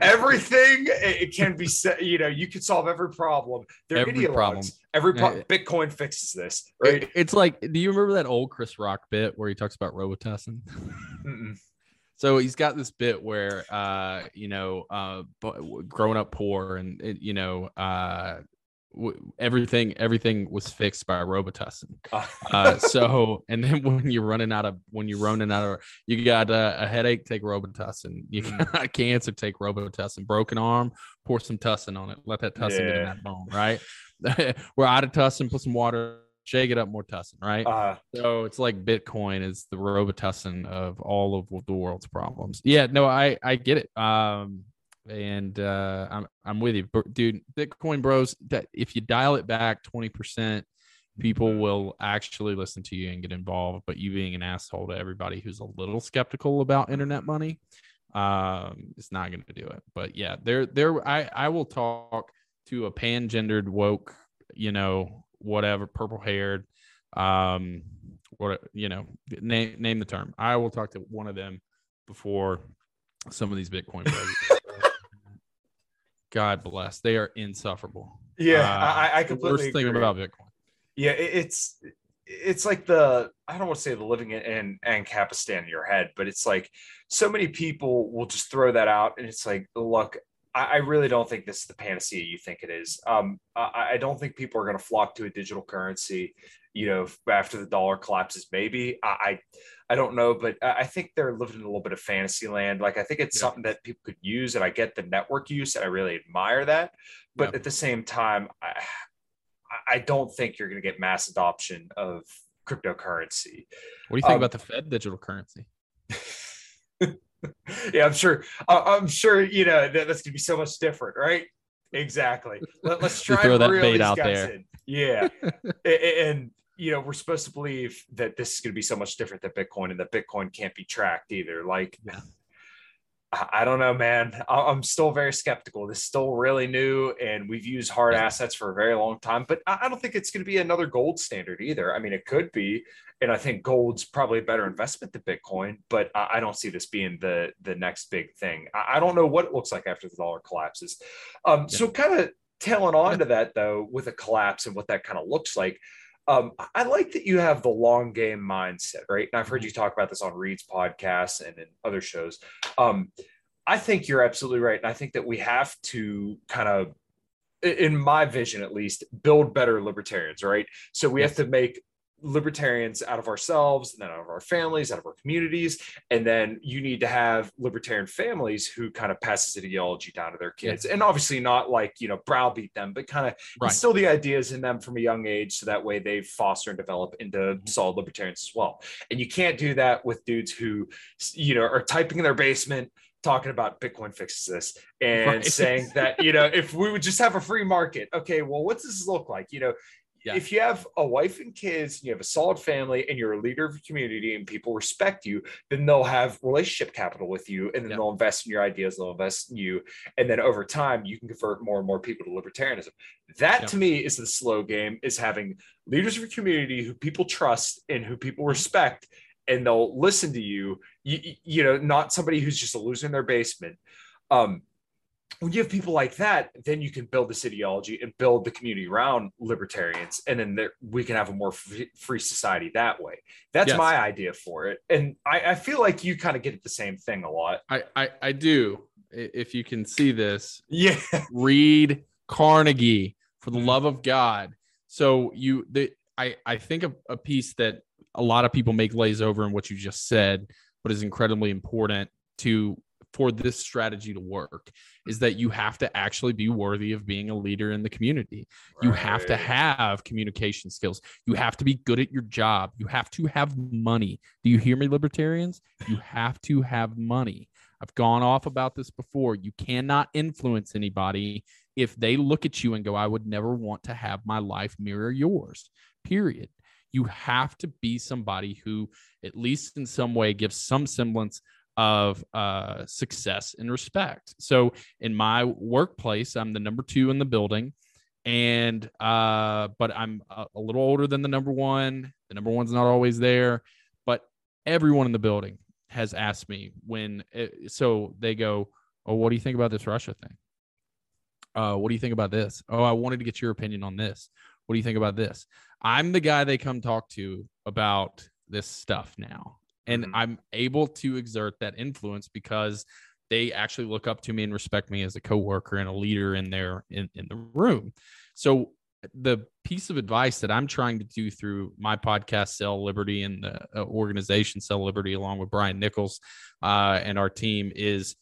everything it can be said, you know, you can solve every problem. They're every ideologues. problem. Every pro- Bitcoin fixes this, right? It's like, do you remember that old Chris Rock bit where he talks about Robitussin? so he's got this bit where, uh, you know, uh, growing up poor and you know, uh, everything everything was fixed by Robitussin. Ah. uh, so and then when you're running out of when you're running out of you got a, a headache, take Robitussin. You mm. got cancer, take Robitussin. Broken arm, pour some tussin on it. Let that tussin yeah. get in that bone, right? We're out of tussin, put some water, shake it up, more tussin, right? Uh, so it's like Bitcoin is the Robitussin of all of the world's problems. Yeah, no, I I get it. Um, and uh, I'm I'm with you, dude. Bitcoin Bros. That if you dial it back twenty percent, people will actually listen to you and get involved. But you being an asshole to everybody who's a little skeptical about internet money, um, it's not going to do it. But yeah, there there I I will talk to a pan gendered woke, you know, whatever, purple haired, um, what you know, name name the term. I will talk to one of them before some of these Bitcoin God bless. They are insufferable. Yeah, uh, I, I completely worst thing about Bitcoin. Yeah, it's it's like the I don't want to say the living in Ancapistan in your head, but it's like so many people will just throw that out, and it's like, look, I, I really don't think this is the panacea you think it is. Um, I, I don't think people are going to flock to a digital currency you know, after the dollar collapses, maybe I, I, I don't know, but I think they're living in a little bit of fantasy land. Like I think it's yeah. something that people could use, and I get the network use, and I really admire that. But yeah. at the same time, I, I don't think you're going to get mass adoption of cryptocurrency. What do you think um, about the Fed digital currency? yeah, I'm sure. I'm sure you know that, that's going to be so much different, right? Exactly. Let, us try throw that bait out there. In. Yeah, and you know, we're supposed to believe that this is going to be so much different than Bitcoin and that Bitcoin can't be tracked either. Like, yeah. I don't know, man. I'm still very skeptical. This is still really new, and we've used hard assets for a very long time. But I don't think it's going to be another gold standard either. I mean, it could be, and I think gold's probably a better investment than Bitcoin. But I don't see this being the the next big thing. I don't know what it looks like after the dollar collapses. Um, yeah. So, kind of tailing on to that though, with a collapse and what that kind of looks like. Um, I like that you have the long game mindset, right? And I've heard you talk about this on Reed's podcast and in other shows. Um, I think you're absolutely right. And I think that we have to kind of in my vision at least, build better libertarians, right? So we yes. have to make libertarians out of ourselves and then out of our families out of our communities and then you need to have libertarian families who kind of pass this ideology down to their kids yes. and obviously not like you know browbeat them but kind of right. instill the ideas in them from a young age so that way they foster and develop into mm-hmm. solid libertarians as well and you can't do that with dudes who you know are typing in their basement talking about Bitcoin fixes this and right. saying that, you know, if we would just have a free market, okay, well, what's this look like? You know, yeah. if you have a wife and kids, and you have a solid family, and you're a leader of a community, and people respect you, then they'll have relationship capital with you, and then yeah. they'll invest in your ideas, they'll invest in you, and then over time, you can convert more and more people to libertarianism. That yeah. to me is the slow game: is having leaders of a community who people trust and who people mm-hmm. respect, and they'll listen to you. You, you know, not somebody who's just a loser in their basement. Um, when you have people like that, then you can build this ideology and build the community around libertarians, and then there, we can have a more free society that way. That's yes. my idea for it, and I, I feel like you kind of get the same thing a lot. I, I I do. If you can see this, yeah. Read Carnegie for the mm-hmm. love of God. So you, the I I think a, a piece that a lot of people make lays over in what you just said, but is incredibly important to for this strategy to work is that you have to actually be worthy of being a leader in the community. Right. You have to have communication skills. You have to be good at your job. You have to have money. Do you hear me, libertarians? You have to have money. I've gone off about this before. You cannot influence anybody if they look at you and go, I would never want to have my life mirror yours, period. You have to be somebody who, at least in some way, gives some semblance of uh, success and respect. So in my workplace, I'm the number two in the building, and uh, but I'm a, a little older than the number one. The number one's not always there, but everyone in the building has asked me when. It, eh, so they go, "Oh, what do you think about this Russia thing? Uh, what do you think about this? Oh, I wanted to get your opinion on this. What do you think about this? I'm the guy they come talk to about this stuff now and mm-hmm. i'm able to exert that influence because they actually look up to me and respect me as a coworker and a leader in their in, in the room. So the piece of advice that i'm trying to do through my podcast sell liberty and the uh, organization sell liberty along with brian nichols uh, and our team is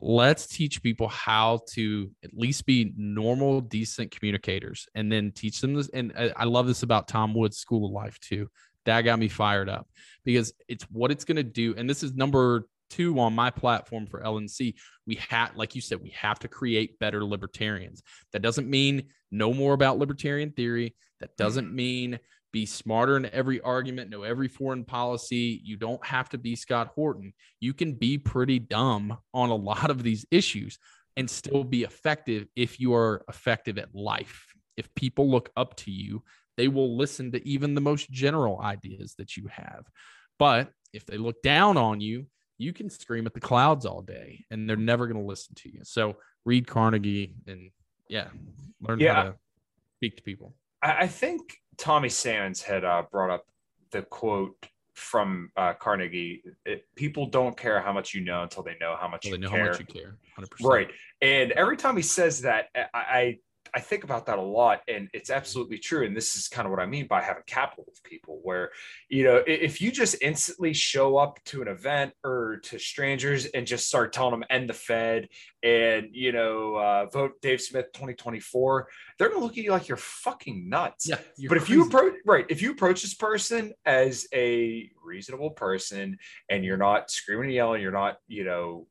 let's teach people how to at least be normal decent communicators and then teach them this. And i love this about tom woods school of life too that got me fired up because it's what it's going to do. And this is number two on my platform for LNC. We have, like you said, we have to create better libertarians. That doesn't mean know more about libertarian theory. That mm-hmm. doesn't mean be smarter in every argument, know every foreign policy. You don't have to be Scott Horton. You can be pretty dumb on a lot of these issues and still be effective if you are effective at life. If people look up to you they will listen to even the most general ideas that you have. But if they look down on you, you can scream at the clouds all day and they're never going to listen to you. So read Carnegie and yeah, learn yeah. how to speak to people. I think Tommy Sands had uh, brought up the quote from uh, Carnegie: it, "People don't care how much you know until they know how much well, you know care." How much you care, 100%. right? And every time he says that, I, I I think about that a lot, and it's absolutely true. And this is kind of what I mean by having capital with people, where you know, if you just instantly show up to an event or to strangers and just start telling them end the Fed and you know uh, vote Dave Smith 2024, they're gonna look at you like you're fucking nuts. Yeah, but if you approach right, if you approach this person as a reasonable person and you're not screaming and yelling, you're not you know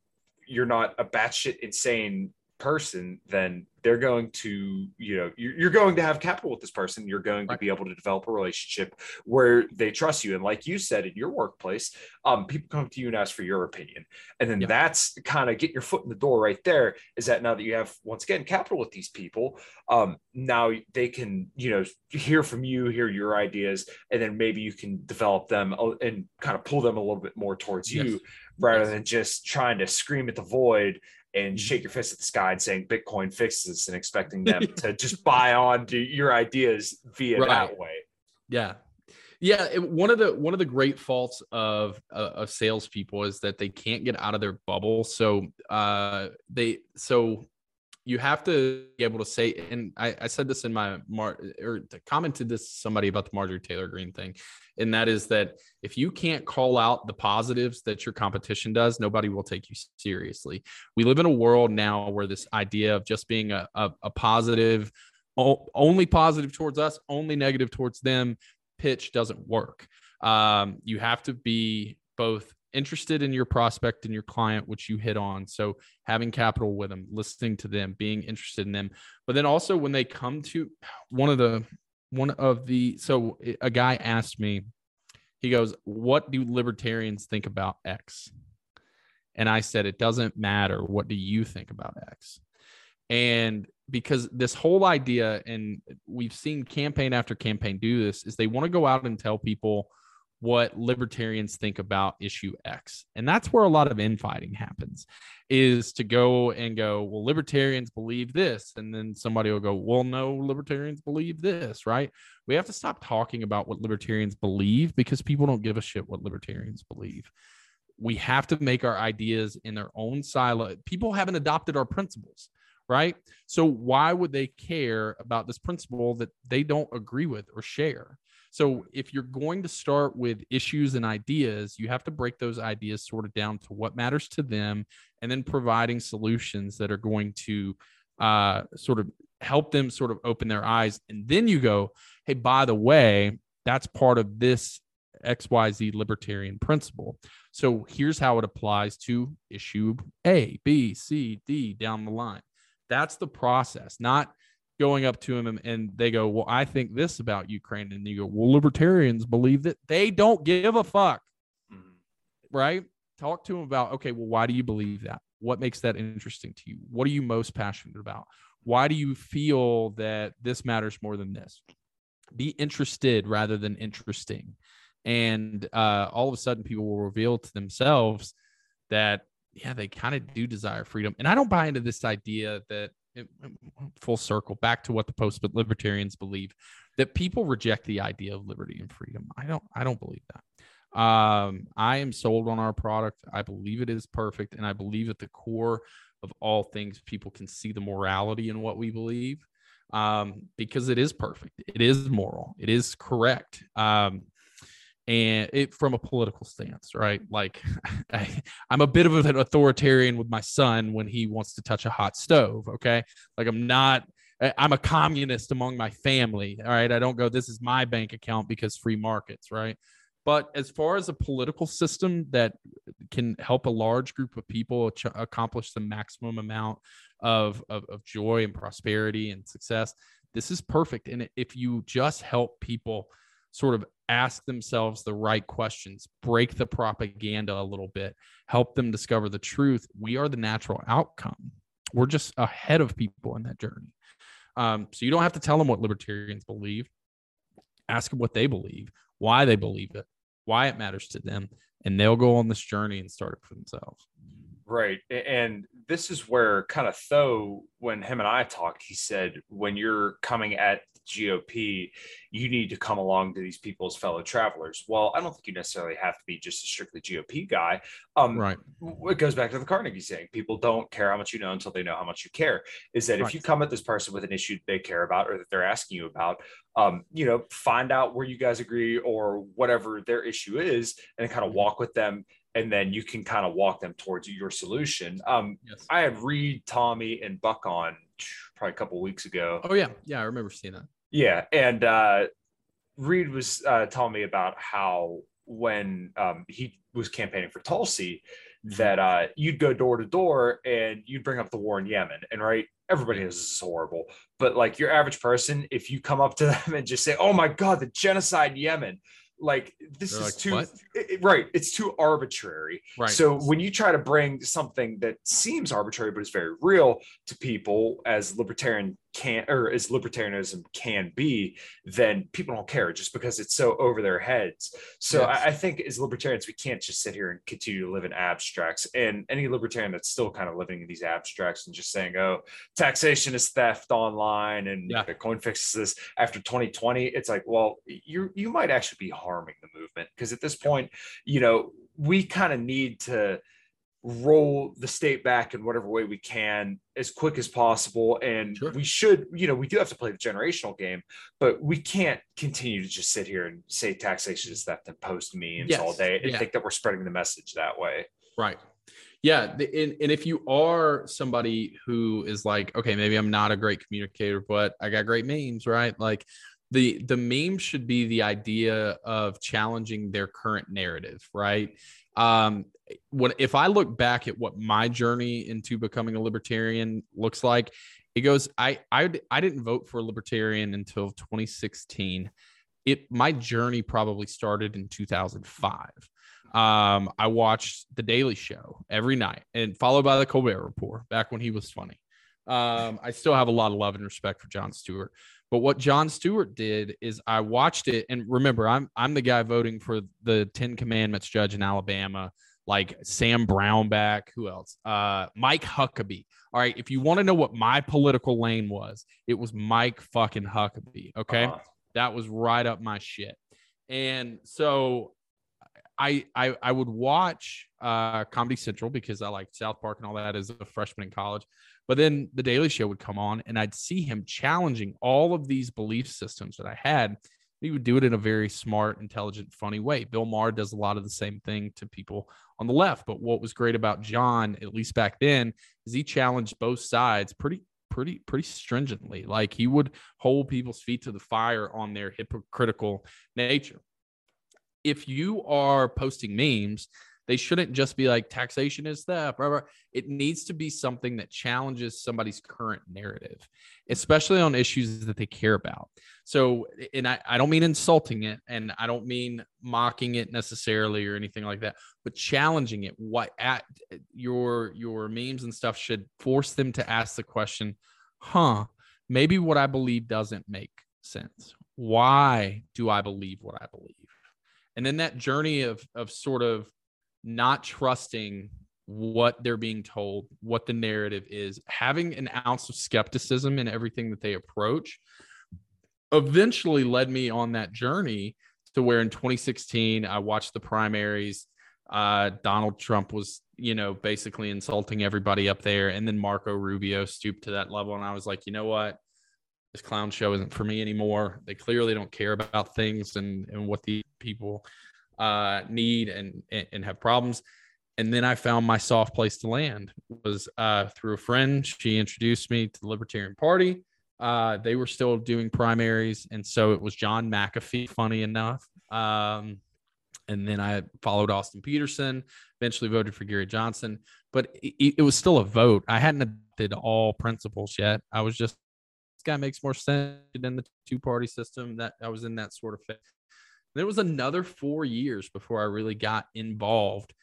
you're not a batshit insane person, then they're going to, you know, you're, you're, going to have capital with this person. You're going to be able to develop a relationship where they trust you. And like you said, in your workplace, um, people come to you and ask for your opinion. And then that's kind of get your foot in the door right there. Is that now that you have, once again, capital with these people, um, now they can, you know, hear from you, hear your ideas, and then maybe you can develop them uh, and kind of pull them a little bit more towards yes. you rather yes. than just trying to scream at the void and mm-hmm. shake your fist at the sky and saying Bitcoin fixes and expecting them to just buy on to your ideas via right. that way. Yeah. Yeah, one of the one of the great faults of uh, of salespeople is that they can't get out of their bubble. So uh, they so you have to be able to say, and I, I said this in my mar or commented this somebody about the Marjorie Taylor Greene thing, and that is that if you can't call out the positives that your competition does, nobody will take you seriously. We live in a world now where this idea of just being a, a, a positive, only positive towards us, only negative towards them pitch doesn't work. Um, you have to be both interested in your prospect and your client, which you hit on. So having capital with them, listening to them, being interested in them. But then also when they come to one of the one of the so a guy asked me, he goes, What do libertarians think about X? And I said, It doesn't matter. What do you think about X? And because this whole idea, and we've seen campaign after campaign do this, is they want to go out and tell people what libertarians think about issue X. And that's where a lot of infighting happens is to go and go, well, libertarians believe this. And then somebody will go, well, no, libertarians believe this, right? We have to stop talking about what libertarians believe because people don't give a shit what libertarians believe. We have to make our ideas in their own silo. People haven't adopted our principles right? So why would they care about this principle that they don't agree with or share? So if you're going to start with issues and ideas, you have to break those ideas sort of down to what matters to them and then providing solutions that are going to uh, sort of help them sort of open their eyes. And then you go, hey, by the way, that's part of this XYZ libertarian principle. So here's how it applies to issue A, B, C, D down the line. That's the process, not going up to him and, they go, Well, I think this about Ukraine. And you go, Well, libertarians believe that they don't give a fuck. Mm-hmm. Right? Talk to him about, okay, well, why do you believe that? What makes that interesting to you? What are you most passionate about? Why do you feel that this matters more than this? Be interested rather than interesting. And uh, all of a sudden, people will reveal to themselves that, yeah, they kind of do desire freedom. And I don't buy into this idea that full circle back to what the post libertarians believe that people reject the idea of liberty and freedom. I don't I don't believe that. Um, I am sold on our product. I believe it is perfect, and I believe at the core of all things, people can see the morality in what we believe um, because it is perfect. It is moral. It is correct. Um, and it from a political stance, right? Like I, am a bit of an authoritarian with my son when he wants to touch a hot stove. Okay. Like I'm not, I'm a communist among my family. All right. I don't go, this is my bank account because free markets, right? But as far as a political system that can help a large group of people accomplish the maximum amount of, of, of joy and prosperity and success, this is perfect. And if you just help people sort of ask themselves the right questions, break the propaganda a little bit, help them discover the truth, we are the natural outcome. We're just ahead of people in that journey. Um, so you don't have to tell them what libertarians believe. Ask them what they believe, why they believe it, why it matters to them, and they'll go on this journey and start it for themselves. Right. And this is where kind of Tho, when him and I talked, he said, when you're coming at GOP, you need to come along to these people as fellow travelers. Well, I don't think you necessarily have to be just a strictly GOP guy. Um, right. It goes back to the Carnegie saying people don't care how much you know until they know how much you care. Is that right. if you come at this person with an issue they care about or that they're asking you about, um, you know, find out where you guys agree or whatever their issue is and kind of mm-hmm. walk with them and then you can kind of walk them towards your solution. Um, yes. I had Reed, Tommy, and Buck on probably a couple weeks ago. Oh yeah, yeah, I remember seeing that. Yeah, and uh, Reed was uh, telling me about how when um, he was campaigning for Tulsi, mm-hmm. that uh, you'd go door to door and you'd bring up the war in Yemen, and right, everybody knows this is horrible, but like your average person, if you come up to them and just say, "Oh my God, the genocide in Yemen," like this They're is like, too it, right it's too arbitrary. Right. So when you try to bring something that seems arbitrary but is very real to people as libertarian can or as libertarianism can be, then people don't care just because it's so over their heads. So yes. I, I, think as libertarians, we can't just sit here and continue to live in abstracts. And any libertarian that's still kind of living in these abstracts and just saying, oh, taxation is theft online and yeah. Bitcoin fixes this after 2020, it's like, well, you you might actually be harming the movement because at this point, you know, we kind of need to roll the state back in whatever way we can as quick as possible. And Sure. we should, you know, we do have to play the generational game, but we can't continue to just sit here and say taxation is theft and post memes Yes. all day and Yeah. think that we're spreading the message that way. Right. Yeah. the- And, and if you are somebody who is like, okay, maybe I'm not a great communicator, but I got great memes, right? Like the the meme should be the idea of challenging their current narrative, right? Um, when if I look back at what my journey into becoming a libertarian looks like, it goes, I I I didn't vote for a libertarian until 2016. It my journey probably started in 2005 um, I watched The Daily Show every night and followed by The Colbert Report back when he was funny. Um, I still have a lot of love and respect for Jon Stewart. But what Jon Stewart did is I watched it and remember I'm I'm the guy voting for the 10 commandments judge in Alabama like Sam Brownback, who else? Uh Mike Huckabee. All right, if you want to know what my political lane was, it was Mike fucking Huckabee, okay? Uh, that was right up my shit. And so I I I would watch uh Comedy Central because I like South Park and all that as a freshman in college. But then the Daily Show would come on and I'd see him challenging all of these belief systems that I had. He would do it in a very smart, intelligent, funny way. Bill Maher does a lot of the same thing to people on the left. But what was great about John, at least back then, is he challenged both sides pretty pretty pretty stringently like he would hold people's feet to the fire on their hypocritical nature if you are posting memes they shouldn't just be like taxation is theft blah, blah. it needs to be something that challenges somebody's current narrative especially on issues that they care about. So and i, I don't mean insulting it and i don't mean mocking it necessarily or anything like that but challenging it. What at your your memes and stuff should force them to ask the question huh maybe what i believe doesn't make sense. Why do i believe what i believe? And then that journey of of sort of not trusting what they're being told what the narrative is having an ounce of skepticism in everything that they approach eventually led me on that journey to where in 2016 I watched the primaries. Uh, Donald Trump was, you know, basically insulting everybody up there, and then Marco Rubio stooped to that level, and I was like, you know what, this clown show isn't for me anymore. They clearly don't care about things and and what the people uh, need and and have problems. And then I found my soft place to land was uh, through a friend. She introduced me to the Libertarian Party uh, they were still doing primaries, and so it was John McAfee. Funny enough, um, and then I followed Austin Petersen. Eventually, voted for Gary Johnson, but it, it was still a vote. I hadn't adopted all principles yet. I was just this guy makes more sense than the two party system. That I was in that sort of phase. There was another four years before I really got involved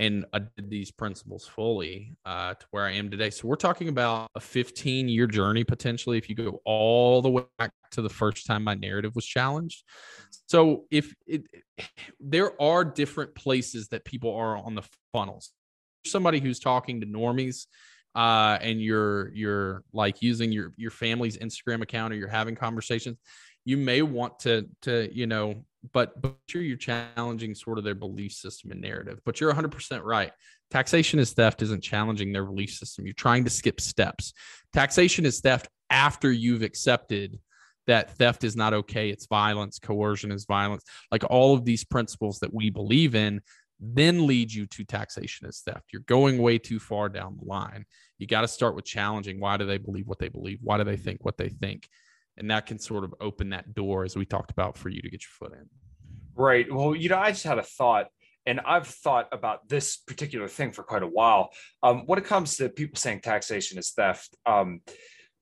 and I did these principles fully uh, to where I am today. So we're talking about a 15 year journey potentially if you go all the way back to the first time my narrative was challenged. So if it, there are different places that people are on the funnels. Somebody who's talking to normies uh, and you're you're like using your your family's Instagram account or you're having conversations, you may want to to you know but but sure you're challenging sort of their belief system and narrative but you're 100% right. Taxation is theft isn't challenging their belief system. You're trying to skip steps. Taxation is theft after you've accepted that theft is not okay it's violence coercion is violence like all of these principles that we believe in then lead you to taxation as theft. You're going way too far down the line. You got to start with challenging why do they believe what they believe? Why do they think what they think and that can sort of open that door as we talked about for you to get your foot in Right. Well, you know, I just had a thought, and I've thought about this particular thing for quite a while. Um, when it comes to people saying taxation is theft, um,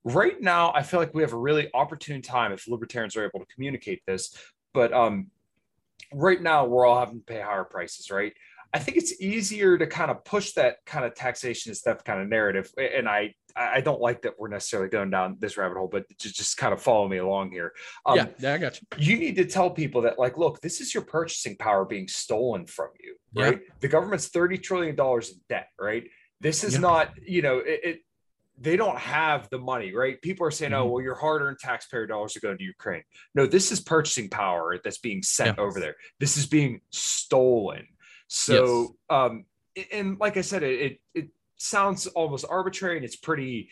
right now, I feel like we have a really opportune time if libertarians are able to communicate this. But um, right now, we're all having to pay higher prices, right? I think it's easier to kind of push that kind of taxation theft kind of narrative. And I, I don't like that we're necessarily going down this rabbit hole, but just, just kind of follow me along here. Um, yeah, yeah, I got you. you need to tell people that like look this is your purchasing power being stolen from you Yeah. right the government's 30 trillion dollars in debt right this is Yeah. not you know it, it they don't have the money right people are saying oh Mhm. well your hard-earned taxpayer dollars are going to ukraine no this is purchasing power that's being sent Yeah. over there this is being stolen so um and like I said, it, it, it sounds almost arbitrary and it's pretty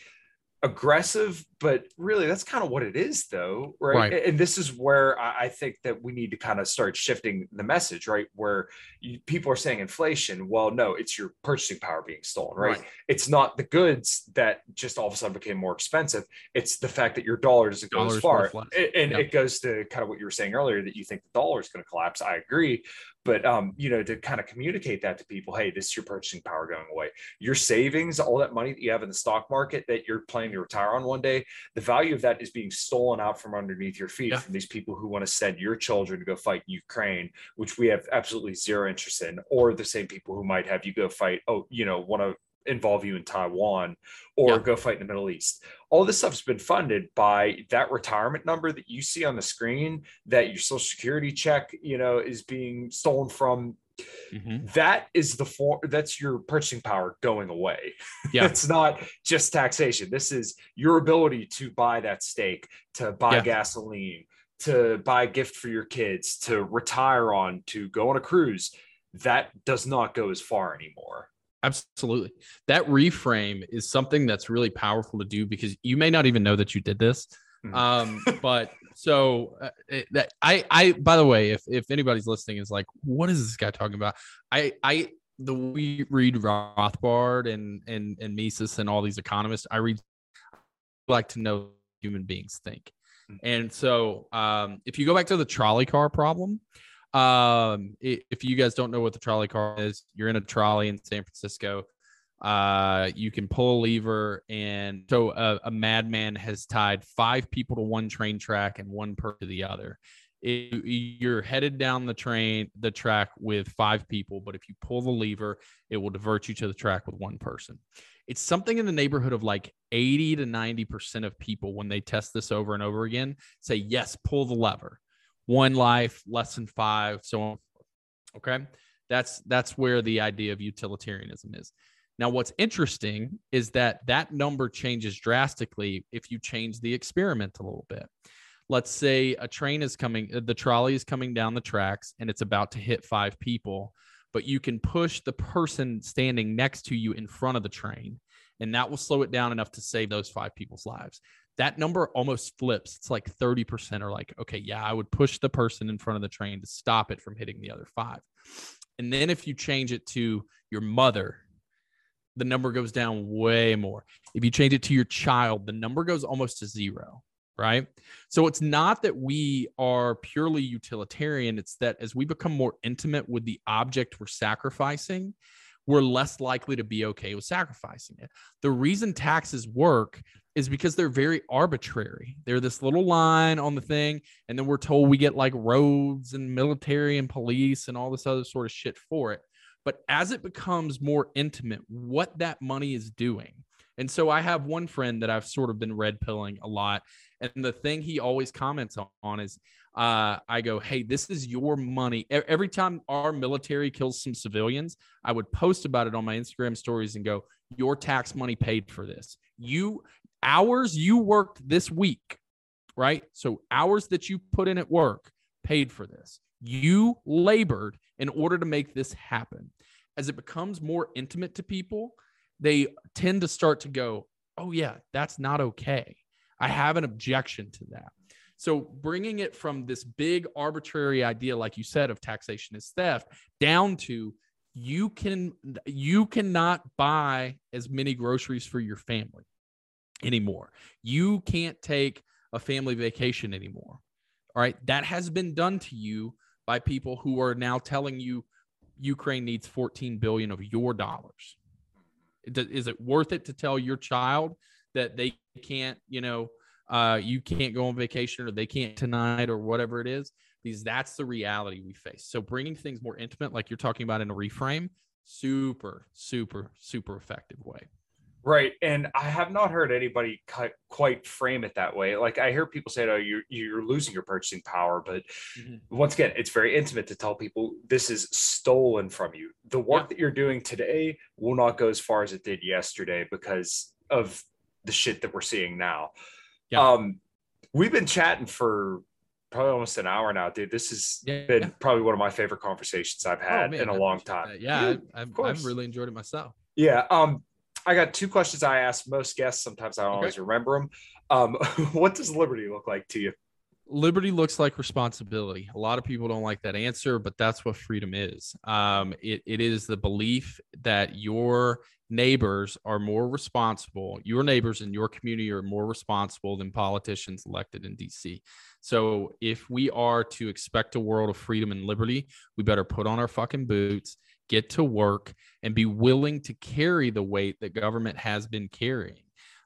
aggressive, but really that's kind of what it is, though, right? right. And this is where I think that we need to kind of start shifting the message, right? Where you, people are saying inflation. Well, no, it's your purchasing power being stolen, right? right? It's not the goods that just all of a sudden became more expensive. It's the fact that your dollar doesn't go as far, and, yep. it goes to kind of what you were saying earlier that you think the dollar is going to collapse. I agree, but um, you know, to kind of communicate that to people, hey, this is your purchasing power going away. Your savings, all that money that you have in the stock market that you're planning to retire on one day, the value of that is being stolen out from underneath your feet yeah. from these people who want to send your children to go fight in Ukraine, which we have absolutely zero interest in, or the same people who might have you go fight, oh, you know, want to involve you in Taiwan or yeah. go fight in the Middle East. All this stuff's been funded by that retirement number that you see on the screen that your social security check, you know, is being stolen from. Mm-hmm. That is the form that's your purchasing power going away. Yeah. it's not just taxation. This is your ability to buy that steak, to buy yeah. gasoline, to buy a gift for your kids, to retire on, to go on a cruise. That does not go as far anymore. Absolutely. That reframe is something that's really powerful to do because you may not even know that you did this. Hmm. Um, but so uh, it, that I, I, by the way, if, if anybody's listening is like, what is this guy talking about? I, I, the we read Rothbard and, and, and Mises and all these economists, I read, like to know human beings think. Hmm. And so, um, if you go back to the trolley car problem, um, if you guys don't know what the trolley car is, you're in a trolley in San Francisco. Uh, you can pull a lever, and so a, a madman has tied five people to one train track and one per to the other. You're headed down the train, the track with five people, but if you pull the lever, it will divert you to the track with one person. It's something in the neighborhood of like 80 to 90% of people, when they test this over and over again, say, Yes, pull the lever one life, less than five, so on. Okay. That's that's where the idea of utilitarianism is. Now, what's interesting is that that number changes drastically if you change the experiment a little bit. Let's say a train is coming, uh, the trolley is coming down the tracks and it's about to hit five people, but you can push the person standing next to you in front of the train, and that will slow it down enough to save those five people's lives that number almost flips. It's like 30% are like, okay, yeah, I would push the person in front of the train to stop it from hitting the other five. And then if you change it to your mother, the number goes down way more. If you change it to your child, the number goes almost to zero, right? So it's not that we are purely utilitarian, it's that as we become more intimate with the object we're sacrificing, we're less likely to be okay with sacrificing it. The reason taxes work is because they're very arbitrary. They're this little line on the thing, and then we're told we get like roads and military and police and all this other sort of shit for it. But as it becomes more intimate, what that money is doing. And so I have one friend that I've sort of been red pilling a lot. And the thing he always comments on is uh, I go, hey, this is your money. Every time our military kills some civilians, I would post about it on my Instagram stories and go, your tax money paid for this. You hours you worked this week, right? So hours that you put in at work paid for this. You labored in order to make this happen. As it becomes more intimate to people, they tend to start to go, oh, yeah, that's not okay. I have an objection to that. So bringing it from this big arbitrary idea, like you said, of taxation is theft, down to you can you cannot buy as many groceries for your family anymore. You can't take a family vacation anymore. All right. That has been done to you by people who are now telling you Ukraine needs 14 billion of your dollars. Is it worth it to tell your child that they can't, you know, uh, you can't go on vacation or they can't tonight or whatever it is? Because that's the reality we face. So bringing things more intimate, like you're talking about in a reframe, super, super, super effective way. Right. And I have not heard anybody quite frame it that way. Like I hear people say, oh, you're, you're losing your purchasing power. But mm-hmm. once again, it's very intimate to tell people this is stolen from you. The work yeah. that you're doing today will not go as far as it did yesterday because of the shit that we're seeing now. Yeah. Um, we've been chatting for probably almost an hour now, dude. This has Yeah. been probably one of my favorite conversations I've Oh, had man, in a I long time. that. Yeah, Dude, I, I've, course. I've really enjoyed it myself. Yeah. Um, I got two questions I ask most guests. Sometimes I don't Okay. always remember them. Um, what does liberty look like to you? liberty looks like responsibility. A lot of people don't like that answer, but that's what freedom is. Um, it, it is the belief that your neighbors are more responsible, your neighbors in your community are more responsible than politicians elected in DC. So if we are to expect a world of freedom and liberty, we better put on our fucking boots, get to work, and be willing to carry the weight that government has been carrying.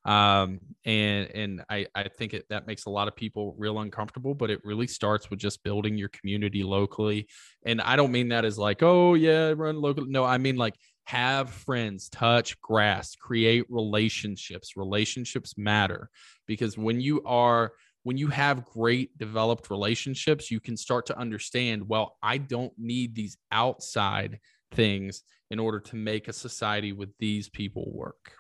Um and and i i think it, that makes a lot of people real uncomfortable but it really starts with just building your community locally. And i don't mean that as like oh yeah run local no i mean like have friends touch grass create relationships. Relationships matter because when you are when you have great developed relationships you can start to understand well i don't need these outside things in order to make a society with these people work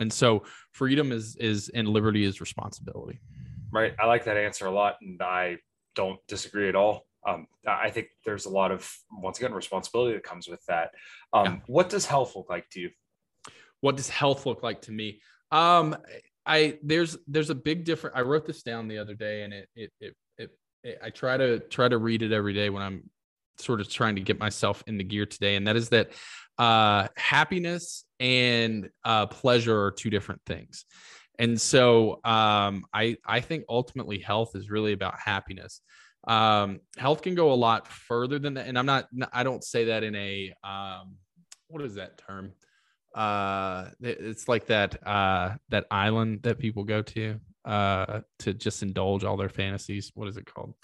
and so freedom is is and liberty is responsibility Right. I like that answer a lot, and I don't disagree at all. Um, I think there's a lot of once again responsibility that comes with that. Um, Yeah. What does health look like to you? what does health look like to me um i there's there's a big difference i wrote this down the other day and it it it, it, it i try to try to read it every day when i'm sort of trying to get myself in the gear today and that is that uh happiness and uh pleasure are two different things. And so um i i think ultimately health is really about happiness. Um health can go a lot further than that and i'm not i don't say that in a um what is that term? Uh it's like that uh that island that people go to uh to just indulge all their fantasies. What is it called?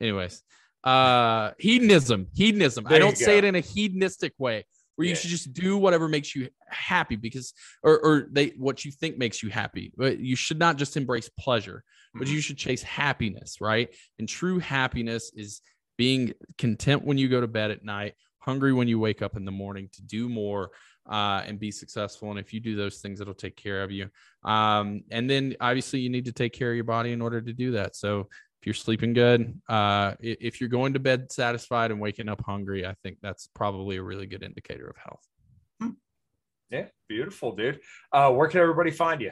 Anyways uh hedonism hedonism There i don't say it in a hedonistic way where you Yeah. should just do whatever makes you happy because or or they what you think makes you happy but you should not just embrace pleasure but Mhm. you should chase happiness right and true happiness is being content when you go to bed at night hungry when you wake up in the morning to do more uh, and be successful. And if you do those things, it'll take care of you. Um, and then obviously you need to take care of your body in order to do that. So if you're sleeping good, uh, if you're going to bed satisfied and waking up hungry, I think that's probably a really good indicator of health. Yeah, beautiful, dude. Uh, where can everybody find you?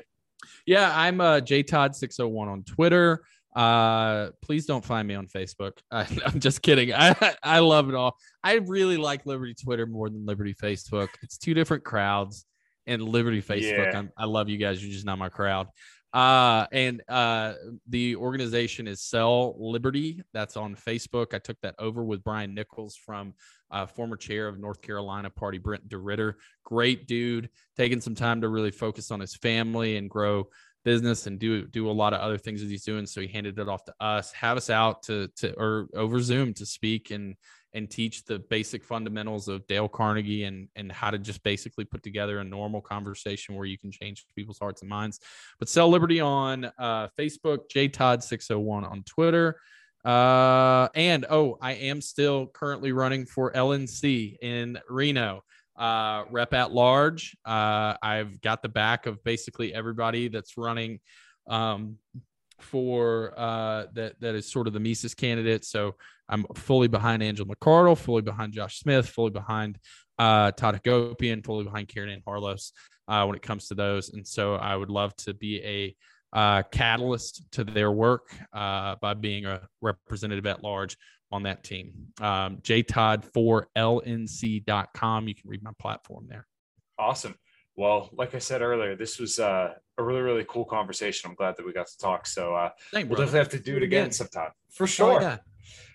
Yeah, I'm uh, JTodd601 on Twitter. Uh, please don't find me on Facebook. I, I'm just kidding. I I love it all. I really like Liberty Twitter more than Liberty Facebook. It's two different crowds. And Liberty Facebook, Yeah. I'm, I love you guys. You're just not my crowd. Uh, and uh, the organization is Sell Liberty. That's on Facebook. I took that over with Brian Nichols from uh, former chair of North Carolina Party, Brent DeRitter. Great dude, taking some time to really focus on his family and grow business and do do a lot of other things that he's doing. So he handed it off to us, have us out to to or over Zoom to speak and and teach the basic fundamentals of Dale Carnegie and and how to just basically put together a normal conversation where you can change people's hearts and minds. But Sell Liberty on uh, Facebook, JTodd601 on Twitter. Uh, and oh, I am still currently running for LNC in Reno uh, rep at large. Uh, I've got the back of basically everybody that's running um, for uh, that that is sort of the Mises candidate. So I'm fully behind Angela McArdle, fully behind Josh Smith, fully behind uh, Todd Hagopian, fully behind Caryn Ann Harlos uh, when it comes to those. And so I would love to be a uh, catalyst to their work uh, by being a representative at large on that team. Um, jtodd4lnc.com. You can read my platform there. Awesome. Well, like I said earlier, this was uh, a really, really cool conversation. I'm glad that we got to talk. So uh, Thank we'll definitely have to do it again sometime for Oh, sure. yeah.